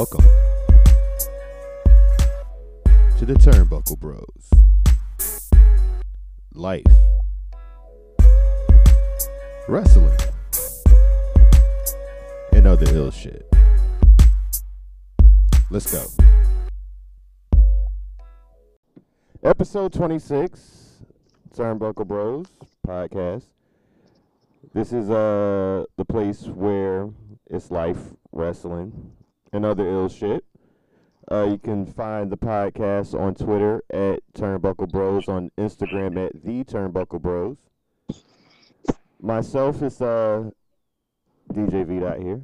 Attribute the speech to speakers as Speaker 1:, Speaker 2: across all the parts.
Speaker 1: Welcome to the Turnbuckle Bros. Life, wrestling, and other ill shit. Let's go. Episode 26, Turnbuckle Bros podcast. This is uh the place where it's life, wrestling, and other ill shit. Uh, you can find the podcast on Twitter at Turnbuckle Bros, on Instagram at the Turnbuckle Bros. Myself is uh DJ V dot here.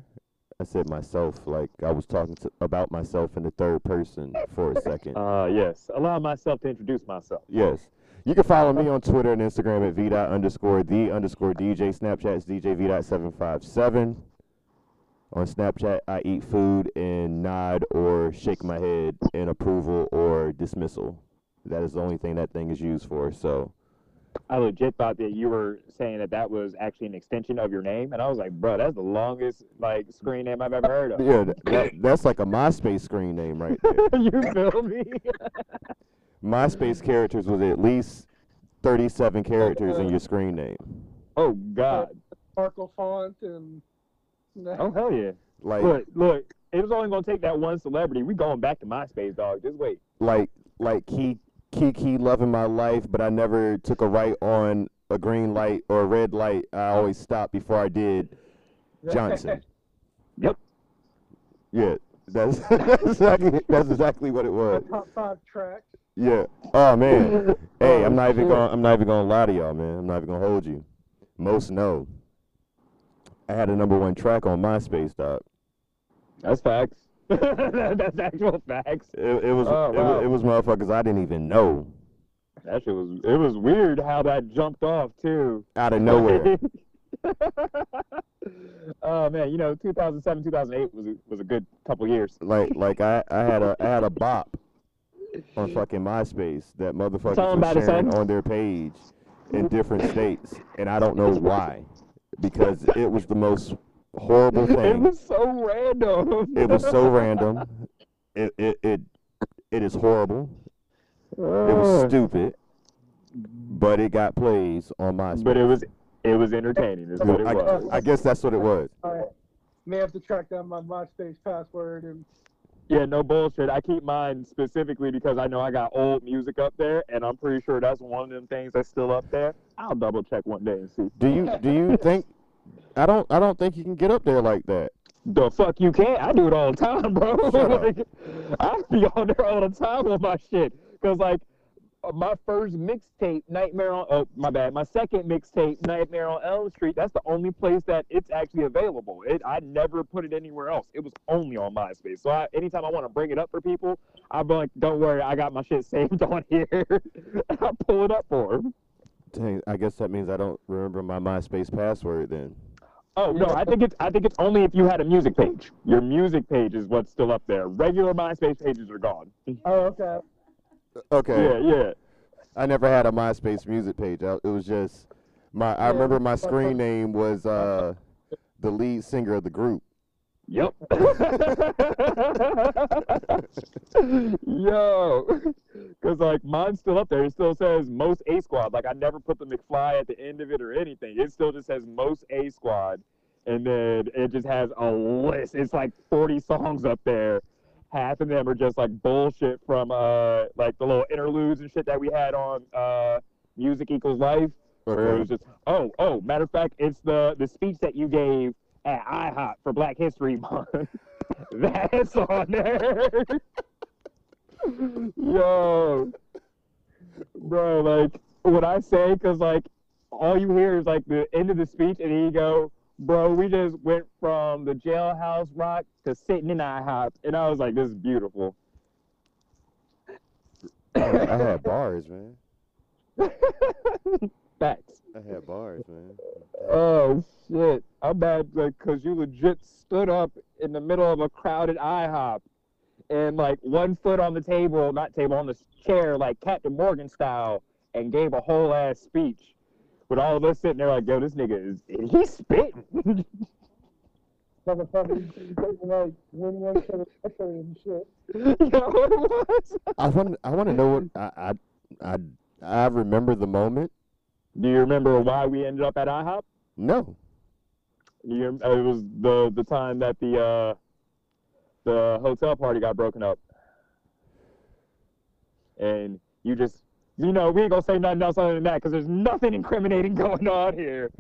Speaker 1: I said myself like I was talking to, about myself in the third person for a second.
Speaker 2: Uh, yes. Allow myself to introduce myself.
Speaker 1: Yes. You can follow me on Twitter and Instagram at v dot underscore the underscore DJ. Snapchat is DJ v dot seven five seven. On Snapchat, I eat food and nod or shake my head in approval or dismissal. That is the only thing that thing is used for. So,
Speaker 2: I legit thought that you were saying that that was actually an extension of your name, and I was like, bro, that's the longest like screen name I've ever heard of.
Speaker 1: yeah, that, that's like a MySpace screen name right there.
Speaker 2: you feel me?
Speaker 1: MySpace characters was at least 37 characters in your screen name.
Speaker 2: oh God.
Speaker 3: sparkle font and
Speaker 2: Oh hell yeah.
Speaker 1: Like,
Speaker 2: Look, look. It was only gonna take that one celebrity. We going back to MySpace, dog. Just wait.
Speaker 1: like like Key Kiki loving my life, but I never took a right on a green light or a red light. I always stopped before I did Johnson.
Speaker 2: Yep.
Speaker 1: Yeah, that's that's exactly that's exactly what it was.
Speaker 3: top five track.
Speaker 1: Yeah. Oh man. Hey, I'm
Speaker 2: Oh,
Speaker 1: not even gonna I'm not even gonna lie to y'all, man. I'm not even gonna hold you. Most know. I had a number one track on MySpace, dog.
Speaker 2: That's facts. that's actual facts.
Speaker 1: It, it was
Speaker 2: Oh,
Speaker 1: it,
Speaker 2: wow.
Speaker 1: was it was motherfuckers I didn't even know
Speaker 2: That shit was. It was weird how that jumped off too.
Speaker 1: out of nowhere.
Speaker 2: oh man, you know, 2007, 2008 was a, was a good couple years.
Speaker 1: like like I, I had a I had a bop on fucking MySpace that motherfuckers
Speaker 2: Tell 'em
Speaker 1: was
Speaker 2: about it,
Speaker 1: sharing on their page in different states, and I don't know why, because it was the most horrible thing.
Speaker 2: It was so random.
Speaker 1: It was so random. It it it, it is horrible. It was
Speaker 2: Uh,
Speaker 1: stupid, but it got plays on my.
Speaker 2: but it was it was entertaining. Is what it
Speaker 1: I,
Speaker 2: was.
Speaker 1: I guess that's what it was.
Speaker 3: I may have to track down my MySpace password and
Speaker 2: Yeah, no bullshit. I keep mine specifically because I know I got old music up there, and I'm pretty sure that's one of them things that's still up there. I'll double check one day and see.
Speaker 1: Do you do you think? I don't I don't think you can get up there like that.
Speaker 2: The fuck you can't. I do it all the time, bro. Like, I be on there all the time with my shit. Cause like Uh, my first mixtape, Nightmare on oh my bad, my second mixtape, Nightmare on Elm Street. That's the only place that it's actually available. It I never put it anywhere else. It was only on MySpace. So I, anytime I want to bring it up for people, I'm like, don't worry, I got my shit saved on here. I pull it up for 'em.
Speaker 1: Dang, I guess that means I don't remember my MySpace password then.
Speaker 2: Oh no, I think it's I think it's only if you had a music page. Your music page is what's still up there. Regular MySpace pages are gone.
Speaker 3: oh okay.
Speaker 1: Okay.
Speaker 2: Yeah, yeah.
Speaker 1: I never had a MySpace music page. I, it was just my. I remember my screen name was uh, the lead singer of the group.
Speaker 2: Yep. Yo, because like mine's still up there. It still says most A squad. Like I never put the McFly at the end of it or anything. It still just says most A squad, and then it just has a list. It's like 40 songs up there. Half of them are just like bullshit from uh like the little interludes and shit that we had on uh Music Equals Life. Where it was just oh oh matter of fact it's the the speech that you gave at IHOP for Black History Month. That's on there. Yo, bro, like what I say, cause like all you hear is like the end of the speech, and then you go, bro, we just went from the jailhouse rock to sitting in IHOP, and I was like, this is beautiful.
Speaker 1: I, I had bars, man.
Speaker 2: Facts.
Speaker 1: I had bars, man.
Speaker 2: Oh shit! I'm bad like, because you legit stood up in the middle of a crowded IHOP, and like one foot on the table, not table, on the chair, like Captain Morgan style, and gave a whole ass speech. With all of us sitting there like, yo, this nigga is he's spitting.
Speaker 3: Motherfuckers you like win one and shit.
Speaker 2: Yeah, what it was.
Speaker 1: I want I want to know what I, I I I remember the moment.
Speaker 2: Do you remember why we ended up at IHOP?
Speaker 1: No.
Speaker 2: You, it was the the time that the uh, the hotel party got broken up, and you just you know we ain't gonna say nothing else other than that because there's nothing incriminating going on here.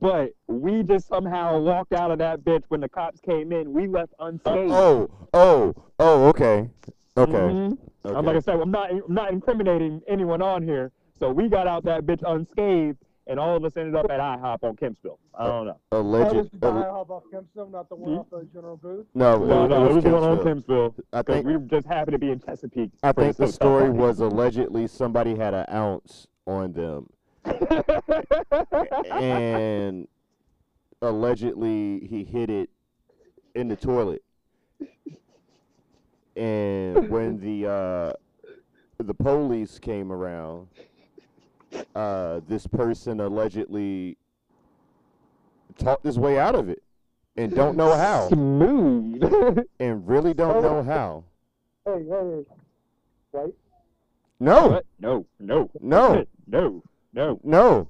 Speaker 2: But we just somehow walked out of that bitch when the cops came in. We left
Speaker 1: Uh,
Speaker 2: unscathed.
Speaker 1: oh oh oh okay okay.
Speaker 2: Mhm.
Speaker 1: okay.
Speaker 2: I'm like I said, I'm not I'm not incriminating anyone on here. So we got out that bitch unscathed, and all of us ended up at IHOP on Kempsville. I don't know.
Speaker 3: Oh,
Speaker 1: Alleged.
Speaker 3: this is the
Speaker 1: alle-
Speaker 3: IHOP off Kempston, not the one
Speaker 2: Hmm?
Speaker 3: off the General Booth.
Speaker 1: no,
Speaker 2: No,
Speaker 1: it,
Speaker 2: no, it was the one on
Speaker 1: Kempsville.
Speaker 2: Kempsville.
Speaker 1: I think
Speaker 2: we just happened to be in Chesapeake.
Speaker 1: I think the story was allegedly somebody had an ounce on them, and allegedly he hid it in the toilet. And when the uh, the police came around, uh, this person allegedly talked his way out of it, and don't know how,
Speaker 2: Smooth.
Speaker 1: and really don't know how.
Speaker 3: Hey, hey, hey. Right?
Speaker 1: No,
Speaker 2: What? No, no,
Speaker 1: no,
Speaker 2: no, no.
Speaker 1: no.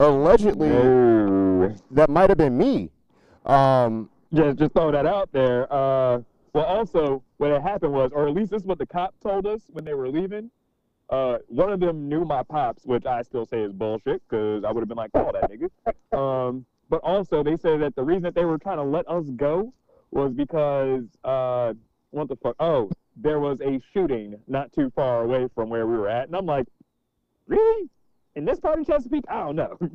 Speaker 1: Allegedly,
Speaker 2: No.
Speaker 1: that might have been me. Um,
Speaker 2: Just, just throw that out there. Uh, well, also, what had happened was, or at least this is what the cop told us when they were leaving. Uh, one of them knew my pops, which I still say is bullshit, because I would have been like, call that nigga. Um, but also, they said that the reason that they were trying to let us go was because, uh, what the fuck? Oh, there was a shooting not too far away from where we were at. And I'm like, really? In this part of Chesapeake? I don't know.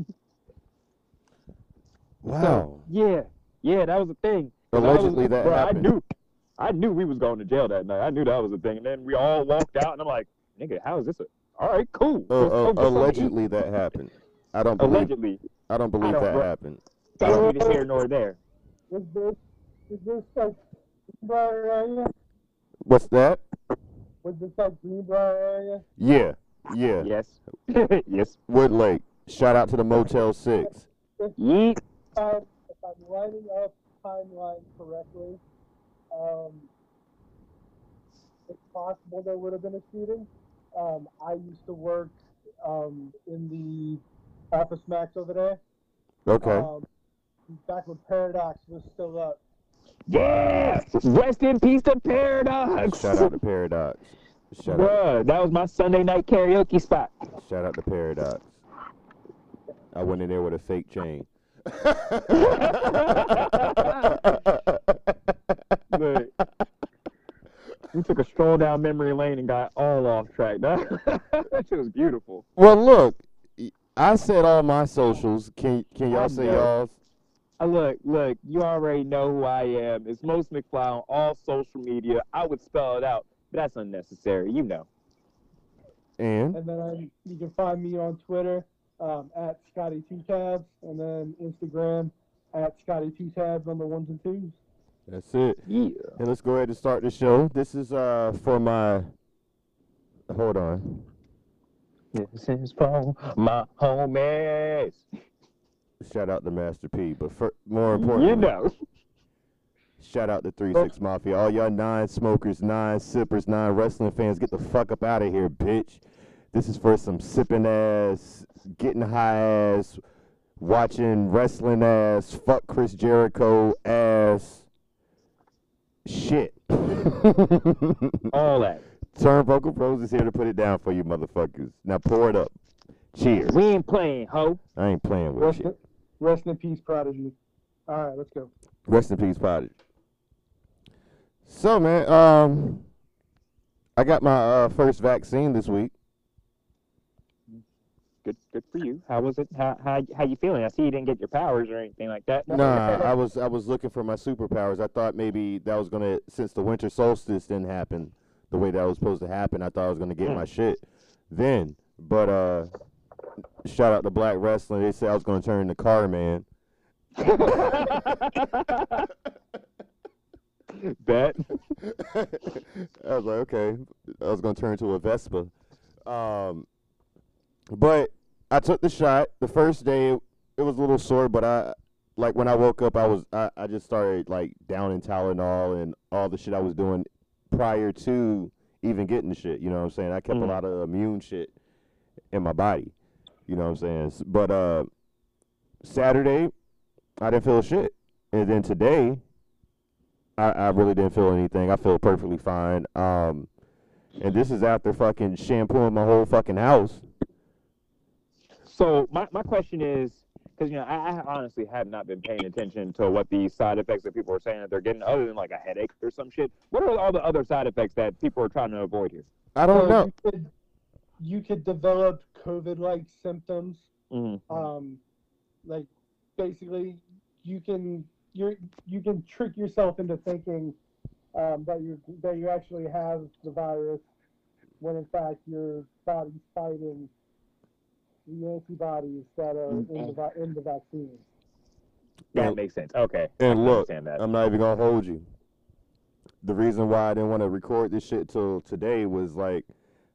Speaker 1: wow.
Speaker 2: Yeah, yeah, that was the thing.
Speaker 1: Allegedly,
Speaker 2: was-
Speaker 1: that
Speaker 2: bro,
Speaker 1: happened.
Speaker 2: I knew, I knew we was going to jail that night. I knew that was a thing. And then we all walked out, and I'm like, nigga, how is this? A, all right, cool.
Speaker 1: Uh,
Speaker 2: Let's go
Speaker 1: uh,
Speaker 2: get something to eat.
Speaker 1: allegedly, that happened. I don't believe.
Speaker 2: Allegedly,
Speaker 1: I don't believe
Speaker 2: don't
Speaker 1: that
Speaker 2: bro-
Speaker 1: happened.
Speaker 2: that's neither here nor there.
Speaker 3: Is this, is this like Greenbrier area?
Speaker 1: What's that?
Speaker 3: Was this like Greenbrier area?
Speaker 1: Yeah, yeah.
Speaker 2: Yes, yes.
Speaker 1: Wood Lake. Shout out to the Motel Six.
Speaker 2: Yeet.
Speaker 3: Um, if I'm lining up timeline correctly, um, it's possible there would have been a shooting. Um, I used to work um, in the Office Max over there.
Speaker 1: Okay.
Speaker 3: Um, back when Paradox was still up.
Speaker 2: Yes. Rest in peace to Paradox.
Speaker 1: Shout out to Paradox. Shout out.
Speaker 2: Bruh, that was my Sunday night karaoke spot.
Speaker 1: Shout out to Paradox. I went in there with a fake chain.
Speaker 2: Look, we took a stroll down memory lane and got all off track. That, that shit was beautiful.
Speaker 1: well, look, I said all my socials. Can can y'all say y'all's?
Speaker 2: Uh, look, look, you already know who I am. It's Most McFly on all social media. I would spell it out, but that's unnecessary. You know.
Speaker 1: And
Speaker 3: And then I'm, you can find me on Twitter um, at Scotty Two Tabs, and then Instagram at Scotty Two Tabs on the ones and twos.
Speaker 1: That's it.
Speaker 2: Yeah.
Speaker 1: And let's go ahead and start the show. This is uh for my. Hold on.
Speaker 2: This is for my homies.
Speaker 1: Shout out to Master P. But for, more importantly,
Speaker 2: You know.
Speaker 1: shout out to Three Six Mafia. All y'all nine smokers, nine sippers, nine wrestling fans, get the fuck up out of here, bitch. This is for some sipping ass, getting high ass, watching wrestling ass, fuck Chris Jericho ass shit.
Speaker 2: All that.
Speaker 1: Turnbuckle Bros is here to put it down for you motherfuckers. Now pour it up. Cheers.
Speaker 2: We ain't playing, ho.
Speaker 1: I ain't playing with
Speaker 3: Rest,
Speaker 1: you.
Speaker 3: in, rest in peace, Prodigy. All right, let's go.
Speaker 1: Rest in peace, Potty. So, man, um, I got my uh, first vaccine this week.
Speaker 2: Good, good for you. How was it? How, how, how you feeling? I see you didn't get your powers or anything like that.
Speaker 1: Nah, I was I was looking for my superpowers. I thought maybe that was gonna since the winter solstice didn't happen the way that was supposed to happen. I thought I was gonna get
Speaker 2: Mm.
Speaker 1: my shit then. But uh, shout out to Black Wrestling. They said I was gonna turn into Car Man.
Speaker 2: Bet.
Speaker 1: I was like, okay. I was gonna turn into a Vespa. Um, but I took the shot. The first day it, was a little sore, but I like when I woke up, I was I, I just started like downing Tylenol and all the shit I was doing prior to even getting the shit. You know what I'm saying? I kept a
Speaker 2: Mhm.
Speaker 1: lot of immune shit in my body. You know what I'm saying? But uh, Saturday, I didn't feel shit, and then today, I, I really didn't feel anything. I feel perfectly fine. Um, and this is after fucking shampooing my whole fucking house.
Speaker 2: So my, my question is, because you know, I, I honestly have not been paying attention to what the side effects that people are saying that they're getting, other than like a headache or some shit. What are all the other side effects that people are trying to avoid here?
Speaker 1: I don't
Speaker 3: So
Speaker 1: know.
Speaker 3: You could, you could develop COVID-like symptoms.
Speaker 2: Mm-hmm.
Speaker 3: Um, like basically, you can you you can trick yourself into thinking um, that you that you actually have the virus, when in fact your body's fighting the antibodies that are in the in the vaccine.
Speaker 2: That makes sense. Okay.
Speaker 1: And look,
Speaker 2: understand that.
Speaker 1: I'm not even gonna hold you. The reason why I didn't want to record this shit till today was like,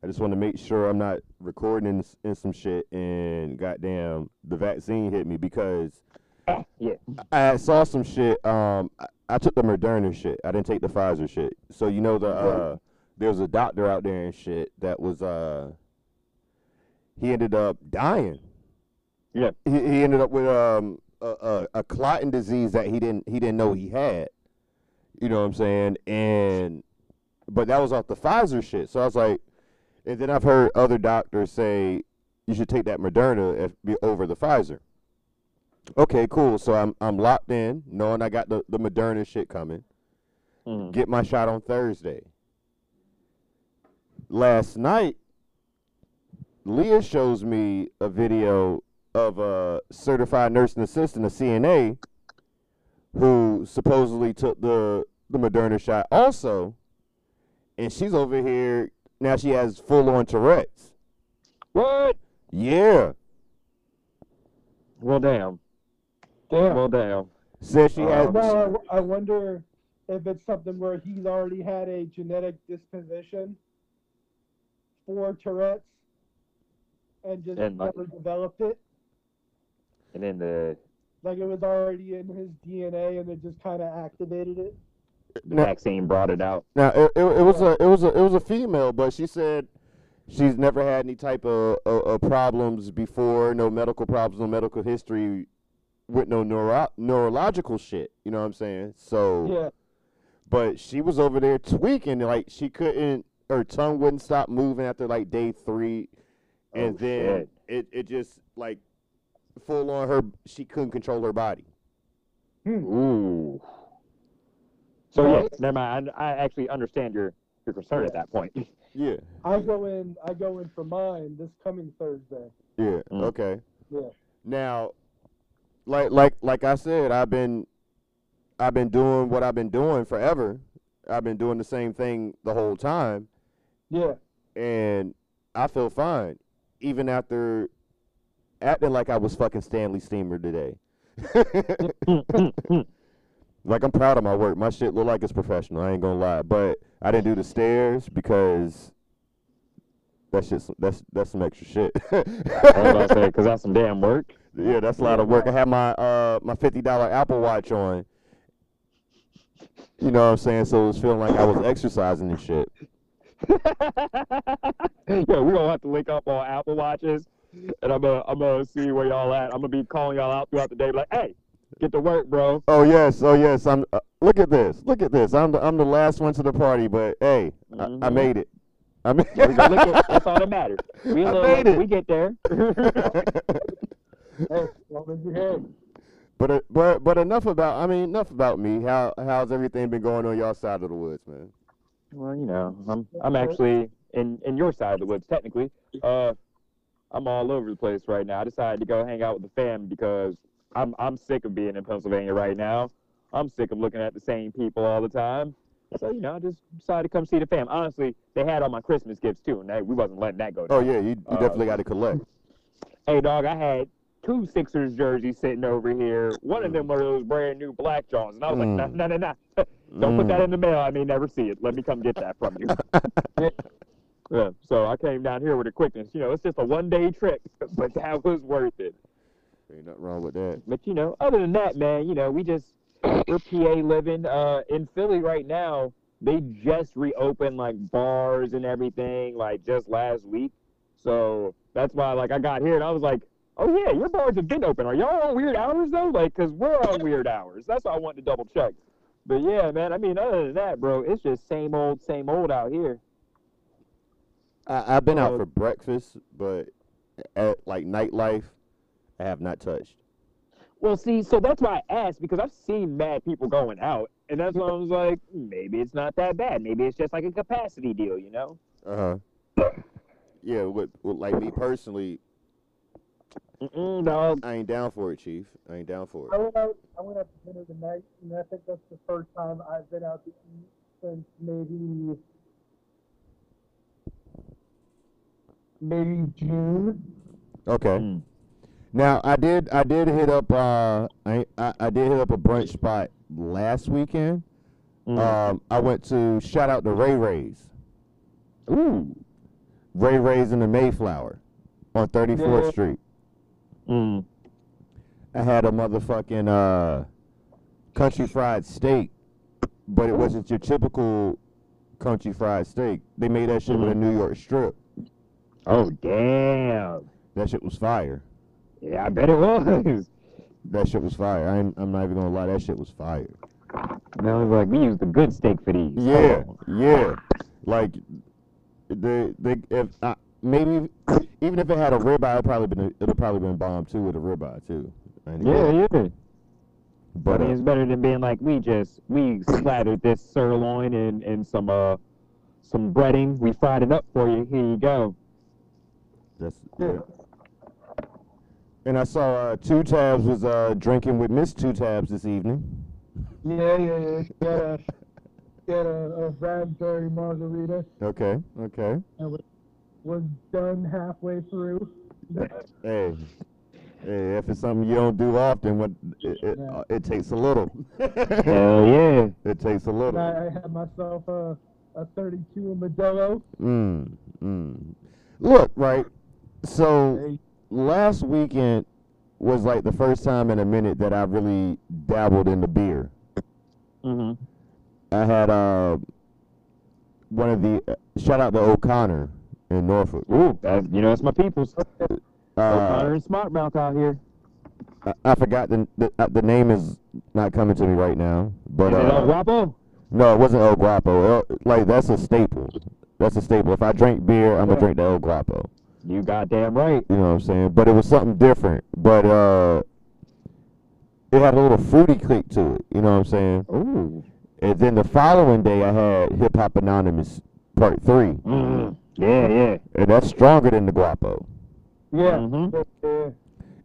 Speaker 1: I just want to make sure I'm not recording in, in some shit and goddamn the vaccine hit me because
Speaker 2: Ah, yeah.
Speaker 1: I saw some shit. Um, I, I took the Moderna shit. I didn't take the Pfizer shit. So you know the uh, there was a doctor out there and shit that was uh, he ended up dying.
Speaker 2: Yeah.
Speaker 1: He, he ended up with um a, a, a clotting disease that he didn't he didn't know he had. You know what I'm saying? And but that was off the Pfizer shit. So I was like, and then I've heard other doctors say you should take that Moderna if, be over the Pfizer. Okay, cool. So I'm I'm locked in, knowing I got the, the Moderna shit coming.
Speaker 2: Mhm.
Speaker 1: Get my shot on Thursday. Last night, Leah shows me a video of a certified nursing assistant, a CNA, who supposedly took the the Moderna shot also, and she's over here now. She has full on Tourette's.
Speaker 2: What?
Speaker 1: Yeah,
Speaker 2: Well, damn.
Speaker 3: Damn.
Speaker 2: Well, damn.
Speaker 1: said she has.
Speaker 3: Well, I, I wonder if it's something where he's already had a genetic disposition for Tourette's and just
Speaker 2: And, like-
Speaker 3: never developed it.
Speaker 2: And then the,
Speaker 3: Like it was already in his DNA and it just kind of activated it.
Speaker 2: the
Speaker 1: Now-
Speaker 2: vaccine brought it out.
Speaker 1: Now it, it, it was a it was a it was a female, but she said she's never had any type of, of, of problems before, no medical problems, no medical history with no neuro, neurological shit. You know what I'm saying? So,
Speaker 3: Yeah.
Speaker 1: but she was over there tweaking, like she couldn't, her tongue wouldn't stop moving after like day three, and
Speaker 2: Oh,
Speaker 1: then
Speaker 2: shit.
Speaker 1: it it just like full on her, she couldn't control her body.
Speaker 2: Ooh. So yeah, never mind. I, I actually understand your your concern at that point.
Speaker 1: Yeah,
Speaker 3: I go in. I go in for mine this coming Thursday.
Speaker 1: yeah,
Speaker 2: Mm.
Speaker 1: okay.
Speaker 3: Yeah.
Speaker 1: Now, like like like I said, I've been I've been doing what I've been doing forever. I've been doing the same thing the whole time,
Speaker 3: Yeah.
Speaker 1: and I feel fine, even after acting like I was fucking Stanley Steamer today. like I'm proud of my work. My shit look like it's professional. I ain't gonna lie, but I didn't do the stairs because that's just that's that's some extra shit.
Speaker 2: I was about to say because that's some damn work.
Speaker 1: Yeah, that's a lot of work. I had my uh my fifty dollar Apple Watch on. You know what I'm saying? So it was feeling like I was exercising and shit.
Speaker 2: yeah, we're gonna have to link up on Apple Watches, and I'm gonna I'm gonna see where y'all at. I'm gonna be calling y'all out throughout the day, like, hey, get to work, bro.
Speaker 1: Oh yes, oh yes. I'm. Uh, look at this. Look at this. I'm the I'm the last one to the party, but hey, I, I
Speaker 2: Mhm.
Speaker 1: made it. I made.
Speaker 2: There we go. Look at, that's all that matters. We,
Speaker 1: I made it.
Speaker 2: we get there.
Speaker 3: Hey, your head.
Speaker 1: but uh, but but enough about. I mean, enough about me. How how's everything been going on y'all side of the woods, man?
Speaker 2: Well, you know, I'm I'm actually in in your side of the woods technically. Uh, I'm all over the place right now. I decided to go hang out with the fam because I'm I'm sick of being in Pennsylvania right now. I'm sick of looking at the same people all the time. So you know, I just decided to come see the fam. Honestly, they had all my Christmas gifts too, and they, we wasn't letting that go.
Speaker 1: Oh yeah, you, you
Speaker 2: Uh,
Speaker 1: definitely got to collect.
Speaker 2: Hey dog, I had two Sixers jerseys sitting over here. One of them were those brand new black Johns, and I was
Speaker 1: Mm.
Speaker 2: like, no, no, no, no. Don't put that in the mail. I may never see it. Let me come get that from you. yeah, so I came down here with a quickness. You know, it's just a one day trip, but that was worth it.
Speaker 1: Ain't nothing wrong with that.
Speaker 2: But you know, other than that, man, you know, we just we're PA living uh in Philly right now. They just reopened like bars and everything like just last week. So that's why like I got here and I was like, oh yeah, your bars have been open. Are y'all on weird hours though? Like, cause we're on weird hours. That's why I wanted to double check. But yeah, man. I mean, other than that, bro, it's just same old, same old out here.
Speaker 1: I, I've been out
Speaker 2: Uh,
Speaker 1: for breakfast, but at like nightlife, I have not touched.
Speaker 2: Well, see, so that's why I asked because I've seen mad people going out, and that's why I was like, maybe it's not that bad. Maybe it's just like a capacity deal, you know?
Speaker 1: Uh huh. Yeah, with, with like me personally,
Speaker 2: Mm-mm, dog.
Speaker 1: I ain't down for it, Chief. I ain't down for it.
Speaker 3: I
Speaker 1: it.
Speaker 3: went out. I went out to dinner tonight, and I think that's the first time I've been out to eat since maybe maybe June.
Speaker 1: Okay.
Speaker 2: Mm.
Speaker 1: Now I did I did hit up uh I I, I did hit up a brunch spot last weekend.
Speaker 2: Mm.
Speaker 1: Um, I went to shout out to Ray Ray's.
Speaker 2: Ooh.
Speaker 1: Ray Ray's in the Mayflower on 34th
Speaker 2: Yeah.
Speaker 1: Street.
Speaker 2: Mm.
Speaker 1: I had a motherfucking uh, country fried steak, but it wasn't your typical country fried steak. They made that shit with a New York strip.
Speaker 2: Oh, damn.
Speaker 1: That shit was fire.
Speaker 2: Yeah, I bet it was.
Speaker 1: That shit was fire. I I'm not even gonna lie. That shit was fire.
Speaker 2: Man, I was like, we used the good steak for these.
Speaker 1: Yeah, yeah. Like they, they, if I, maybe even if it had a ribeye, it probably been it'll probably been bomb too with a ribeye too. I ain't
Speaker 2: Yeah, yeah.
Speaker 1: But
Speaker 2: I mean,
Speaker 1: uh,
Speaker 2: it's better than being like, we just, we slathered this sirloin in, in some, uh, some breading. We fried it up for you. Here you go.
Speaker 1: That's yeah. And I saw uh, Two Tabs was uh, drinking with Miss Two Tabs this evening.
Speaker 3: Yeah, yeah, yeah. Got a got a, a raspberry margarita.
Speaker 1: Okay, okay.
Speaker 3: and was, was done halfway through.
Speaker 1: Hey, hey, if it's something you don't do often, what it, it,
Speaker 3: Yeah.
Speaker 1: uh, it takes a little.
Speaker 2: Hell yeah.
Speaker 1: It takes a little.
Speaker 3: I, I had myself a, a 32 Modelo.
Speaker 1: Mm, mm. Look, right. So
Speaker 3: Hey,
Speaker 1: last weekend was like the first time in a minute that I really dabbled in the beer.
Speaker 2: Mm-hmm.
Speaker 1: I had uh, one of the uh, shout out to O'Connor in Norfolk.
Speaker 2: Ooh, that, you know, that's my people's.
Speaker 1: Uh,
Speaker 2: O'Connor and Smart Mouth out here.
Speaker 1: I, I forgot the the, uh, the name is not coming to me right now, but
Speaker 2: Is it El
Speaker 1: uh,
Speaker 2: Guapo?
Speaker 1: no, it wasn't El Guapo. El, like that's a staple. That's a staple. If I drink beer, I'm gonna drink the El Guapo.
Speaker 2: You goddamn right.
Speaker 1: You know what I'm saying? But it was something different. But uh, it had a little fruity click to it. You know what I'm saying?
Speaker 2: Ooh.
Speaker 1: And then the following day, I had Hip Hop Anonymous Part Three,
Speaker 2: Mm. Yeah, yeah.
Speaker 1: and that's stronger than the Guapo.
Speaker 3: yeah.
Speaker 2: Mhm.
Speaker 3: yeah.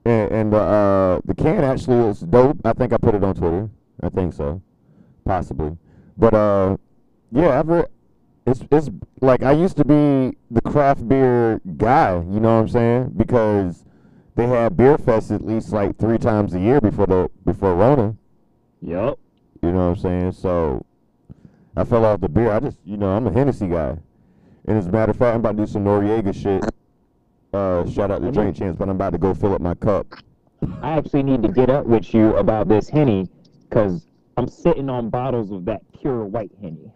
Speaker 1: And, and the uh, the can actually is dope. I think I put it on Twitter. I think so, possibly. But uh, yeah, I've re- it's it's like I used to be the craft beer guy. You know what I'm saying? Because they had beer fest at least like three times a year before the before Rona.
Speaker 2: Yup.
Speaker 1: You know what I'm saying? So I fell off the beer. I just you know I'm a Hennessy guy. And as a matter of fact, I'm about to do some Noreaga shit. Uh, shout out to Drink Champs, but I'm about to go fill up my cup.
Speaker 2: I actually need to get up with you about this Henny because I'm sitting on bottles of that pure white Henny.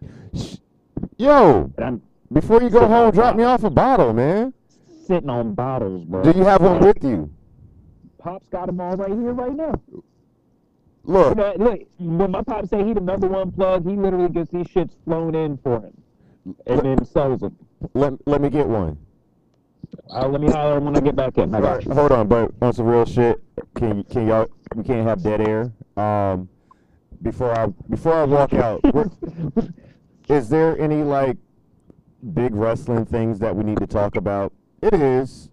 Speaker 1: Yo, before you go home, drop me off a bottle, man.
Speaker 2: sitting on bottles, bro.
Speaker 1: Do you have one with you?
Speaker 2: Pop's got them all right here, right now.
Speaker 1: Look,
Speaker 2: You know, look, when my pop say he the number one plug, he literally gets these shits flown in for him and then sells them.
Speaker 1: let, let me get one.
Speaker 2: Uh, let me holler when I get back in. I got you.
Speaker 1: Hold on, but on some real shit, can can y'all we can't have dead air. Um, before I before I walk out, is there any like big wrestling things that we need to talk about? It is.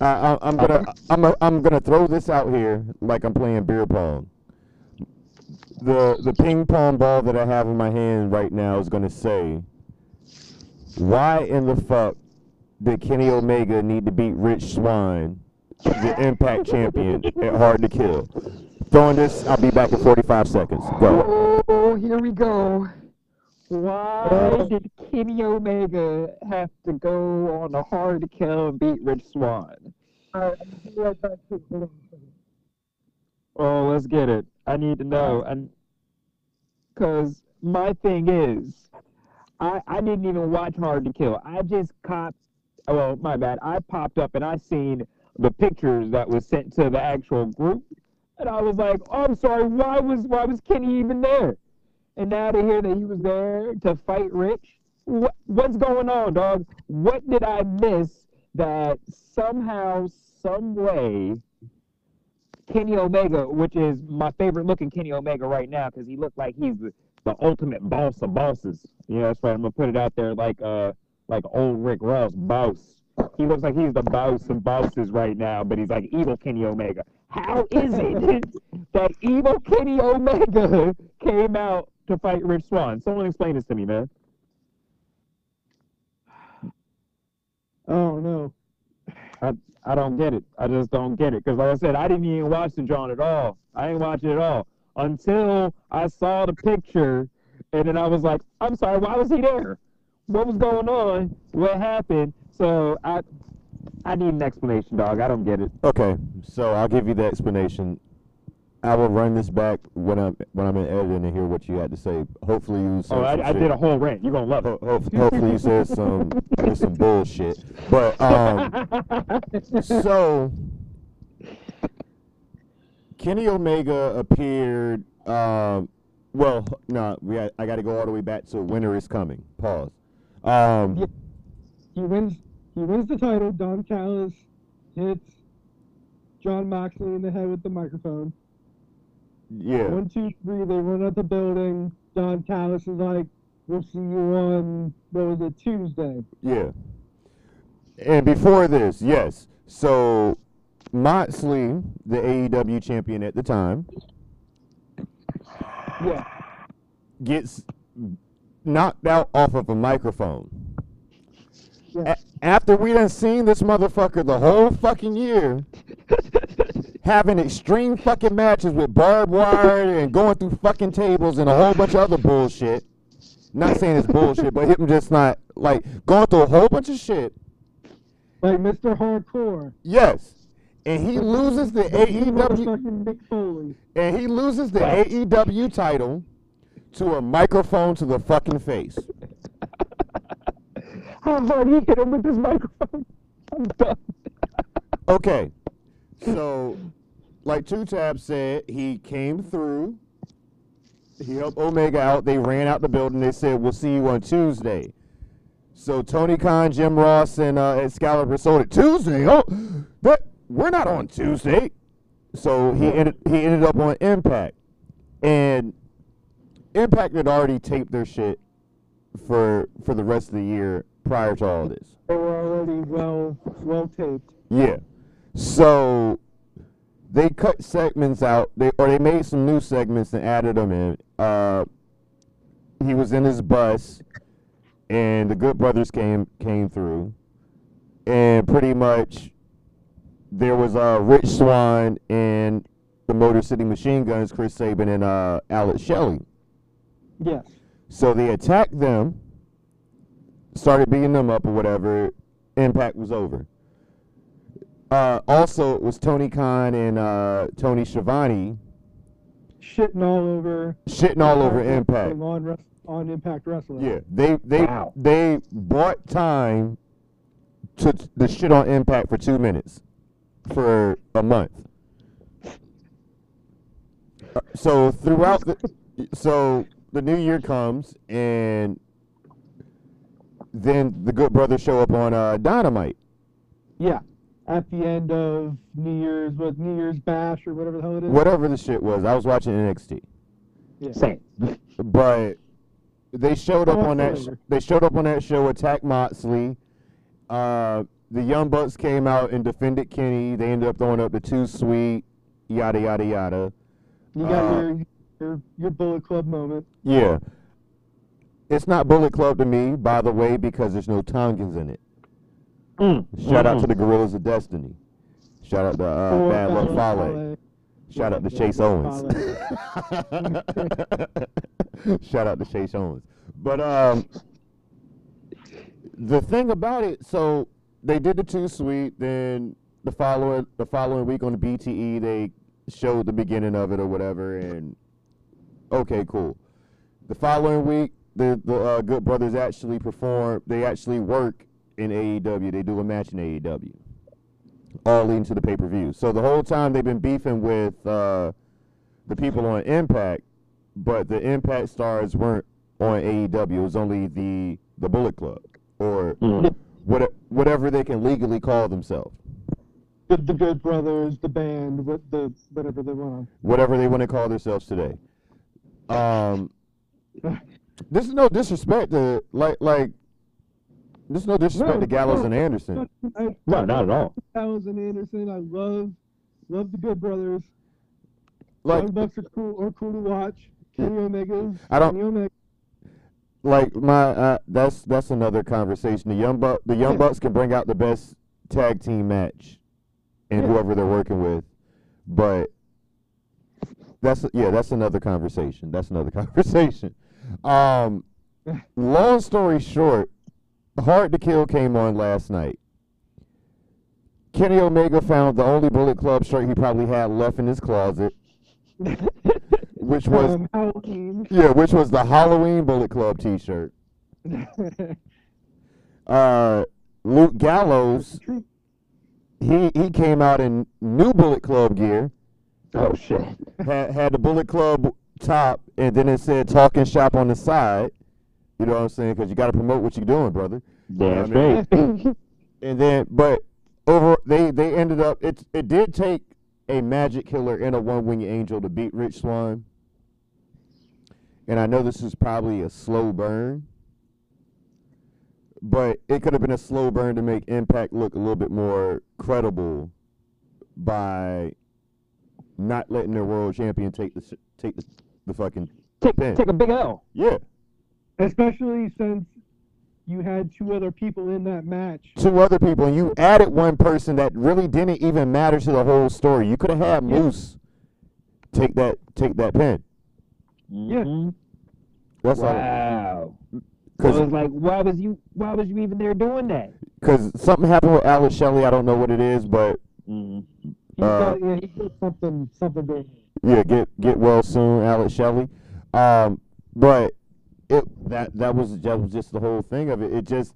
Speaker 1: I, I, I'm gonna I'm a, I'm gonna throw this out here like I'm playing beer pong. The the ping pong ball that I have in my hand right now is gonna say, why in the fuck did Kenny Omega need to beat Rich Swann, the Impact champion, at Hard to Kill? Throwing this, I'll be back in 45 seconds. Go.
Speaker 2: Oh, here we go. Why did Kenny Omega have to go on a hard to kill and beat Rich Swann?
Speaker 3: All right, right back to hold on a second.
Speaker 2: Oh, let's get it. I need to know, uh-huh. and because my thing is, I I didn't even watch Hard to Kill. I just copped. Well, my bad. I popped up and I seen the pictures that was sent to the actual group, and I was like, oh, I'm sorry. Why was why was Kenny even there? And now to hear that he was there to fight Rich, what what's going on, dog? What did I miss that somehow, some way? Kenny Omega, which is my favorite looking Kenny Omega right now, because he looked like he's the, the ultimate boss of bosses. Yeah, that's right. I'm gonna put it out there like uh like old Rick Ross, boss. He looks like he's the boss of bosses right now, but he's like evil Kenny Omega. How is it that evil Kenny Omega came out to fight Rich Swann? Someone explain this to me, man.
Speaker 3: Oh no.
Speaker 2: I don't get it. I just don't get it. Because like I said, I didn't even watch the John at all. I didn't watch it at all until I saw the picture, and then I was like, I'm sorry, why was he there? What was going on? What happened? So I, I need an explanation, dog. I don't get it.
Speaker 1: Okay, so I'll give you the explanation. I will run this back when I'm when I'm in editing and hear what you had to say. Hopefully you said
Speaker 2: Oh,
Speaker 1: some
Speaker 2: I, I did a whole rant. You're gonna love
Speaker 1: Ho- ho- hopefully you said some some bullshit. But um, so Kenny Omega appeared. Um, well, no, we got, I got to go all the way back to Winter is Coming. Pause. Um,
Speaker 3: Yeah. He wins. He wins the title. Don Callis hits Jon Moxley in the head with the microphone.
Speaker 1: Yeah,
Speaker 3: One, two, three. They run out the building. Don Callis is like, "We'll see you on what was it Tuesday?"
Speaker 1: yeah. And before this, yes. So Moxley, the AEW champion at the time,
Speaker 3: Yeah.
Speaker 1: gets knocked out off of a microphone.
Speaker 3: Yeah.
Speaker 1: A- after we done seen this motherfucker the whole fucking year having extreme fucking matches with barbed wire and going through fucking tables and a whole bunch of other bullshit. Not saying it's bullshit, but him just not like going through a whole bunch of shit.
Speaker 3: Like Mr. Hardcore.
Speaker 1: Yes. And he loses the AEW
Speaker 3: Motherfucking Mick Foley.
Speaker 1: and he loses the. AEW title to a microphone to the fucking face.
Speaker 2: How hard he hit him with this microphone? I'm done.
Speaker 1: Okay. So, like Two Tab said, he came through. He helped Omega out. They ran out the building. They said, "We'll see you on Tuesday." So Tony Khan, Jim Ross, and uh, Excalibur sold it Tuesday. Oh, that we're not on Tuesday. So he ended he ended up on Impact, and Impact had already taped their shit for for the rest of the year prior to all this.
Speaker 3: They were already well well taped.
Speaker 1: Yeah. So they cut segments out. They or they made some new segments and added them in. Uh, he was in his bus, and the Good Brothers came came through, and pretty much there was uh, Rich Swann and the Motor City Machine Guns, Chris Sabin and uh, Alex Shelley.
Speaker 3: Yes.
Speaker 1: So they attacked them, started beating them up or whatever. Impact was over. Uh, also, it was Tony Khan and uh, Tony Schiavone
Speaker 3: Shitting all over.
Speaker 1: shitting all over Impact.
Speaker 3: On, on Impact Wrestling.
Speaker 1: Yeah, they they
Speaker 2: Wow.
Speaker 1: they bought time to the shit on Impact for two minutes for a month. Uh, So throughout the so the new year comes and then the Good Brothers show up on uh, Dynamite.
Speaker 3: Yeah. At the end of New Year's, what New Year's Bash or whatever the hell it is.
Speaker 1: Whatever the shit was, I was watching NXT.
Speaker 3: Yeah.
Speaker 2: Same.
Speaker 1: but they showed up
Speaker 3: Oh,
Speaker 1: on that. Sh- they showed up on that show. Attack Moxley. Uh, the Young Bucks came out and defended Kenny. They ended up throwing up the Too Sweet, yada yada yada.
Speaker 3: You got
Speaker 1: Uh,
Speaker 3: your, your your Bullet Club moment.
Speaker 1: Yeah, it's not Bullet Club to me, by the way, because there's no Tongans in it.
Speaker 2: Mm.
Speaker 1: Shout out to the Guerrillas of Destiny. Shout out to uh, Bad Luck Fale. Shout out to Chase Owens. Shout out to Chase Owens. But um, the thing about it, so they did the Too Sweet. then the following the following week on the BTE they showed the beginning of it or whatever, and okay, cool. The following week, the the uh, Good Brothers actually perform. They actually work in AEW. They do a match in AEW, all leading to the pay per view. So the whole time they've been beefing with uh, the people on Impact, but the Impact stars weren't on AEW. It was only the the Bullet Club or
Speaker 2: Mm.
Speaker 1: what, whatever they can legally call themselves.
Speaker 4: The, the Good Brothers, the band, what the whatever they want.
Speaker 1: whatever they want to call themselves today. Um, this is no disrespect to like like. This is no disrespect
Speaker 4: No,
Speaker 1: to Gallows
Speaker 4: no,
Speaker 1: and Anderson.
Speaker 4: I,
Speaker 2: No, not at all.
Speaker 4: Gallows and Anderson. I love love the Good Brothers.
Speaker 1: Like
Speaker 4: Young Bucks are cool are cool to watch. Kenny Omega.
Speaker 1: I don't-
Speaker 4: Kenny Omega.
Speaker 1: like my uh, that's that's another conversation. The young buck the young
Speaker 4: Yeah.
Speaker 1: bucks can bring out the best tag team match, and
Speaker 4: Yeah.
Speaker 1: whoever they're working with, but that's yeah that's another conversation. That's another conversation. Um, long story short, Hard to Kill came on last night. Kenny Omega found the only Bullet Club shirt he probably had left in his closet, which was
Speaker 4: Halloween.
Speaker 1: yeah, which was the Halloween Bullet Club T-shirt. Uh, Luke Gallows, he he came out in new Bullet Club gear,
Speaker 2: Oh shit.
Speaker 1: had had the Bullet Club top, and then it said "Talking Shop" on the side. You know what I'm saying? Because you got to promote what you're doing, brother.
Speaker 2: Damn
Speaker 1: I
Speaker 2: straight.
Speaker 1: And then, but over they they ended up. It it did take a Magic Killer and a One Wing Angel to beat Rich Swann. And I know this is probably a slow burn, but it could have been a slow burn to make Impact look a little bit more credible by not letting their world champion take the take the, the fucking
Speaker 2: take
Speaker 1: pin.
Speaker 2: take a big L.
Speaker 1: yeah
Speaker 4: Especially since you had two other people in that match.
Speaker 1: two other people, and you added one person that really didn't even matter to the whole story. You could have had
Speaker 4: Yeah.
Speaker 1: Moose take that take that pin.
Speaker 4: Yeah.
Speaker 2: Mhm.
Speaker 1: That's.
Speaker 2: Wow. So
Speaker 1: Because
Speaker 2: it's like, why was you why was you even there doing that?
Speaker 1: because something happened with Alex Shelley. I don't know what it is, but
Speaker 2: Mm.
Speaker 4: He
Speaker 1: Uh,
Speaker 4: got, yeah, he did something something big.
Speaker 1: yeah, get get well soon, Alex Shelley. Um, but it that that was that was just the whole thing of it. It just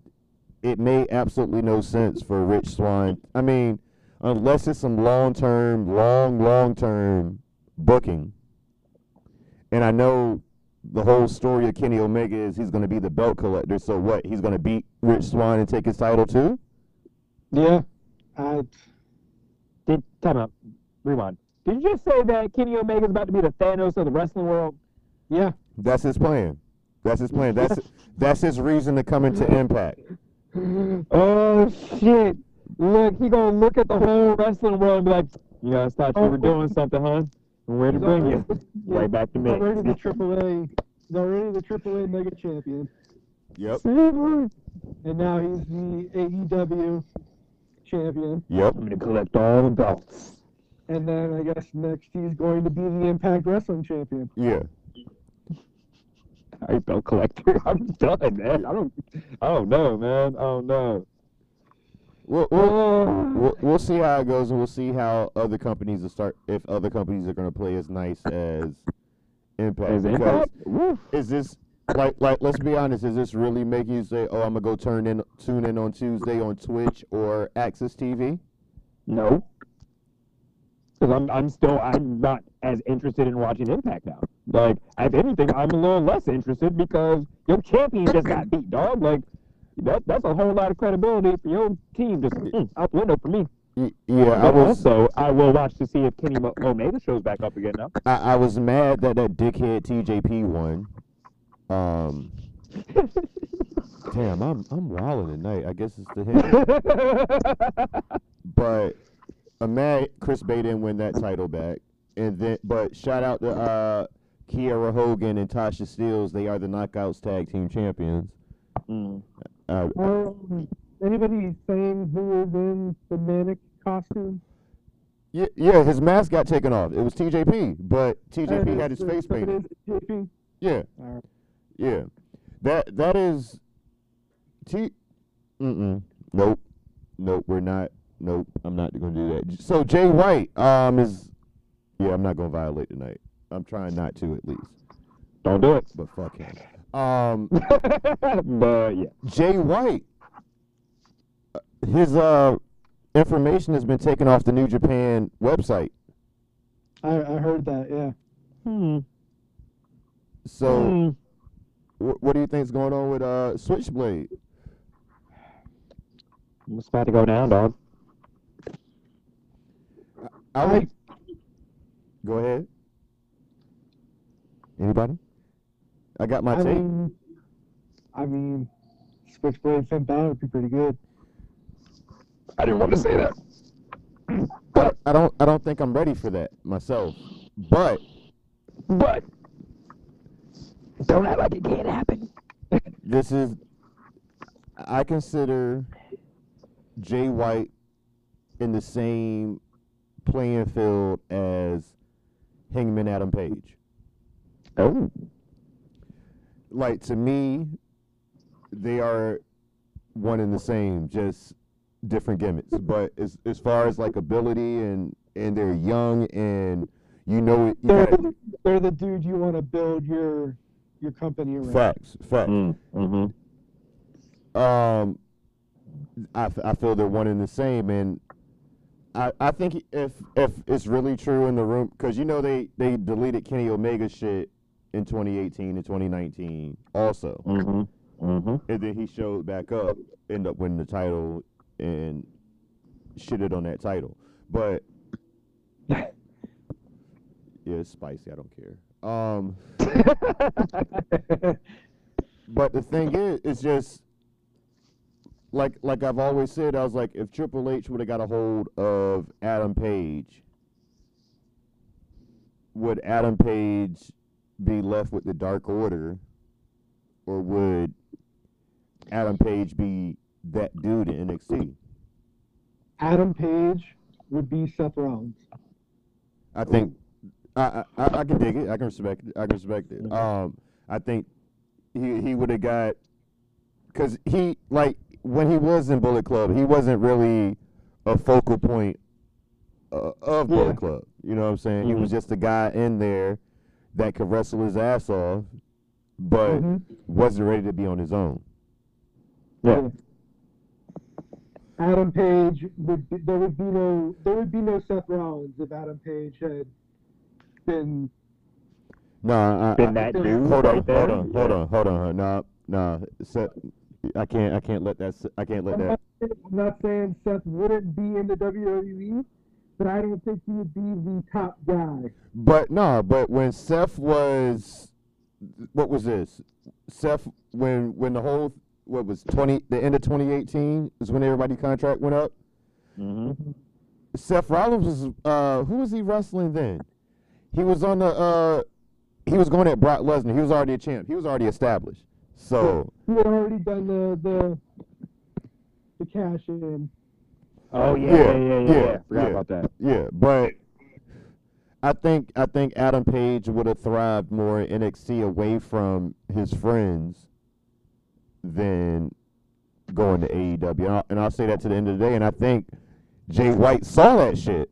Speaker 1: it made absolutely no sense for Rich Swann. I mean, unless it's some long term, long long term booking. And I know the whole story of Kenny Omega is he's going to be the belt collector. So what? He's going to beat Rich Swann and take his title too?
Speaker 4: Yeah. I,
Speaker 2: Did time out. Rewind. Did you just say that Kenny Omega's about to be the Thanos of the wrestling world?
Speaker 4: yeah.
Speaker 1: That's his plan. That's his plan. That's that's his reason to come into Impact.
Speaker 2: Oh shit! Look, he gonna look at the whole wrestling world and be like, "You guys thought you were oh. doing something, huh? Where to
Speaker 4: He's
Speaker 2: bring you?
Speaker 4: already- yeah,
Speaker 2: Right back to
Speaker 4: he's
Speaker 2: me."
Speaker 4: Already the AAA. He's already the AAA Mega Champion,
Speaker 1: Yep.
Speaker 4: and now he's the AEW champion.
Speaker 1: Yep.
Speaker 2: I'm gonna collect all the belts.
Speaker 4: And then I guess next he's going to be the Impact Wrestling champion.
Speaker 1: Yeah.
Speaker 2: I belt collector. I'm done, man. I don't. I don't know, man. I don't know.
Speaker 1: We'll, we'll, we'll, we'll see how it goes, and we'll see how other companies will start. If other companies are going to play as nice as Impact,
Speaker 2: Is
Speaker 1: because
Speaker 2: Impact?
Speaker 1: Is this like like let's be honest? Is this really making you say, "Oh, I'm gonna go turn in tune in on Tuesday on Twitch or AXS TV"?
Speaker 2: No. Because I'm, I'm still, I'm not as interested in watching Impact now. Like, if anything, I'm a little less interested because your champion just got beat, dog. Like, that, that's a whole lot of credibility for your team just mm, out the window for me.
Speaker 1: Yeah, I was
Speaker 2: also, I will watch to see if Kenny Omega shows back up again now.
Speaker 1: I, I was mad that that dickhead TJP won. Um, damn, I'm I'm wilding tonight. I guess it's the hit. but I'm mad Chris Bey didn't win that title back. And then, but shout out to uh, Kiera Hogan and Tasha Steelz. They are the Knockouts Tag Team Champions.
Speaker 2: Mm.
Speaker 1: Uh,
Speaker 4: Um, anybody saying who is in the Manik costume?
Speaker 1: yeah, yeah, his mask got taken off. It was TJP, but
Speaker 4: Uh,
Speaker 1: TJP had his
Speaker 4: so-
Speaker 1: face painted.
Speaker 4: is JP?
Speaker 1: Yeah,
Speaker 4: Alright.
Speaker 1: yeah. That that is T. Mm-mm. Nope. Nope. We're not. nope, I'm not gonna do that. So Jay White, um, is yeah, I'm not gonna violate tonight. I'm trying not to at least,
Speaker 2: Don't do it.
Speaker 1: but fuck him. Um,
Speaker 2: but yeah.
Speaker 1: Jay White, uh, his uh information has been taken off the New Japan website.
Speaker 4: I, I heard that. Yeah.
Speaker 2: Hmm.
Speaker 1: So,
Speaker 2: Hmm.
Speaker 1: wh- what do you think is going on with uh Switchblade?
Speaker 2: It's about to go down, dog.
Speaker 1: I would, go ahead. Anybody? I got my
Speaker 4: I
Speaker 1: take.
Speaker 4: mean, I mean, Switchblade Finn Balor would be pretty good.
Speaker 2: I didn't want to say that.
Speaker 1: I, I don't I don't think I'm ready for that myself. But
Speaker 2: But don't act like it can't happen.
Speaker 1: this is I consider Jay White in the same playing field as Hangman Adam Page.
Speaker 2: Oh.
Speaker 1: Like to me, they are one and the same, just different gimmicks. But as as far as like ability and and they're young and you know it, you
Speaker 4: They're,
Speaker 1: gotta,
Speaker 4: they're the dude you want to build your your company around.
Speaker 1: facts facts.
Speaker 2: Mm, mm-hmm.
Speaker 1: Um, I, f- I feel they're one and the same, and I I think if if it's really true in the room, because you know they they deleted Kenny Omega shit in 2018 and 2019 also,
Speaker 2: Mm-hmm. Mm-hmm.
Speaker 1: and then he showed back up, end up winning the title and shitted on that title, but yeah, it's spicy. I don't care. Um. But the thing is, it's just like like I've always said. I was like, if Triple H would have got a hold of Adam Page, would Adam Page be left with the Dark Order, or would Adam Page be that dude in NXT?
Speaker 4: Adam Page would be Seth Rollins.
Speaker 1: I think I, I I can dig it. I can respect it. I can respect it.
Speaker 2: Mhm.
Speaker 1: Um, I think he he would have got because he like when he was in Bullet Club, he wasn't really a focal point uh, of Bullet Club. You know what I'm saying? He
Speaker 2: Mhm.
Speaker 1: was just a guy in there that could wrestle his ass off, but
Speaker 4: Mhm.
Speaker 1: wasn't ready to be on his own.
Speaker 2: Yeah.
Speaker 4: Adam Page would be, there would be no there would be no Seth Rollins if Adam Page had been
Speaker 1: No, I,
Speaker 2: Been
Speaker 1: I-
Speaker 2: that dude
Speaker 1: hold on,
Speaker 2: right
Speaker 1: hold on, hold on, hold on. No, no, Seth, I can't, I can't let that, I can't let
Speaker 4: I'm
Speaker 1: that.
Speaker 4: not, I'm not saying Seth wouldn't be in the WWE, but I don't think he would be the top guy.
Speaker 1: But no, but when Seth was, what was this? Seth when when the whole what was twenty the end of 2018 is when everybody contract went up.
Speaker 2: Mm-hmm.
Speaker 1: Seth Rollins was uh who was he wrestling then? He was on the uh he was going at Brock Lesnar. He was already a champ. He was already established. So
Speaker 4: He had already done the the, the cash in.
Speaker 2: Oh yeah,
Speaker 1: Yeah,
Speaker 2: yeah, yeah, yeah.
Speaker 1: yeah,
Speaker 2: Forgot
Speaker 1: yeah.
Speaker 2: about that.
Speaker 1: yeah, but I think I think Adam Page would have thrived more in NXT away from his friends than going to AEW. And I'll, and I'll say that to the end of the day. And I think Jay White saw that shit.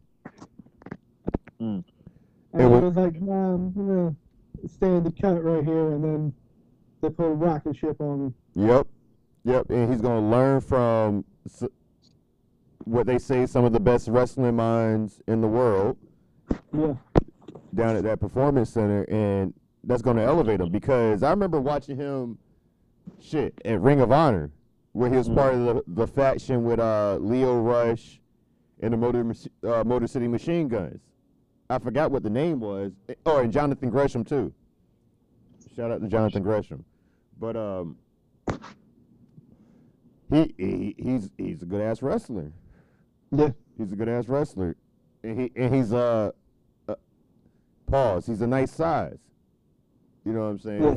Speaker 1: Mm.
Speaker 4: And
Speaker 1: It was-
Speaker 4: was like, nah, I'm gonna stay in the cut right here, and then they put a rocket ship on me.
Speaker 1: Yep, yep. And he's gonna learn from s- what they say some of the best wrestling minds in the world
Speaker 4: Yeah.
Speaker 1: down at that performance center, and that's gonna elevate him. Because I remember watching him, shit, at Ring of Honor, where he was part of the, the faction with uh, Lio Rush and the Motor uh, Motor City Machine Guns. I forgot what the name was. Oh, and Jonathan Gresham too. Shout out to Jonathan Gresham. But um, he, he he's he's a good ass wrestler.
Speaker 4: Yeah.
Speaker 1: He's a good ass wrestler, and he and he's uh, uh pause. He's a nice size. You know what I'm saying?
Speaker 4: Yeah.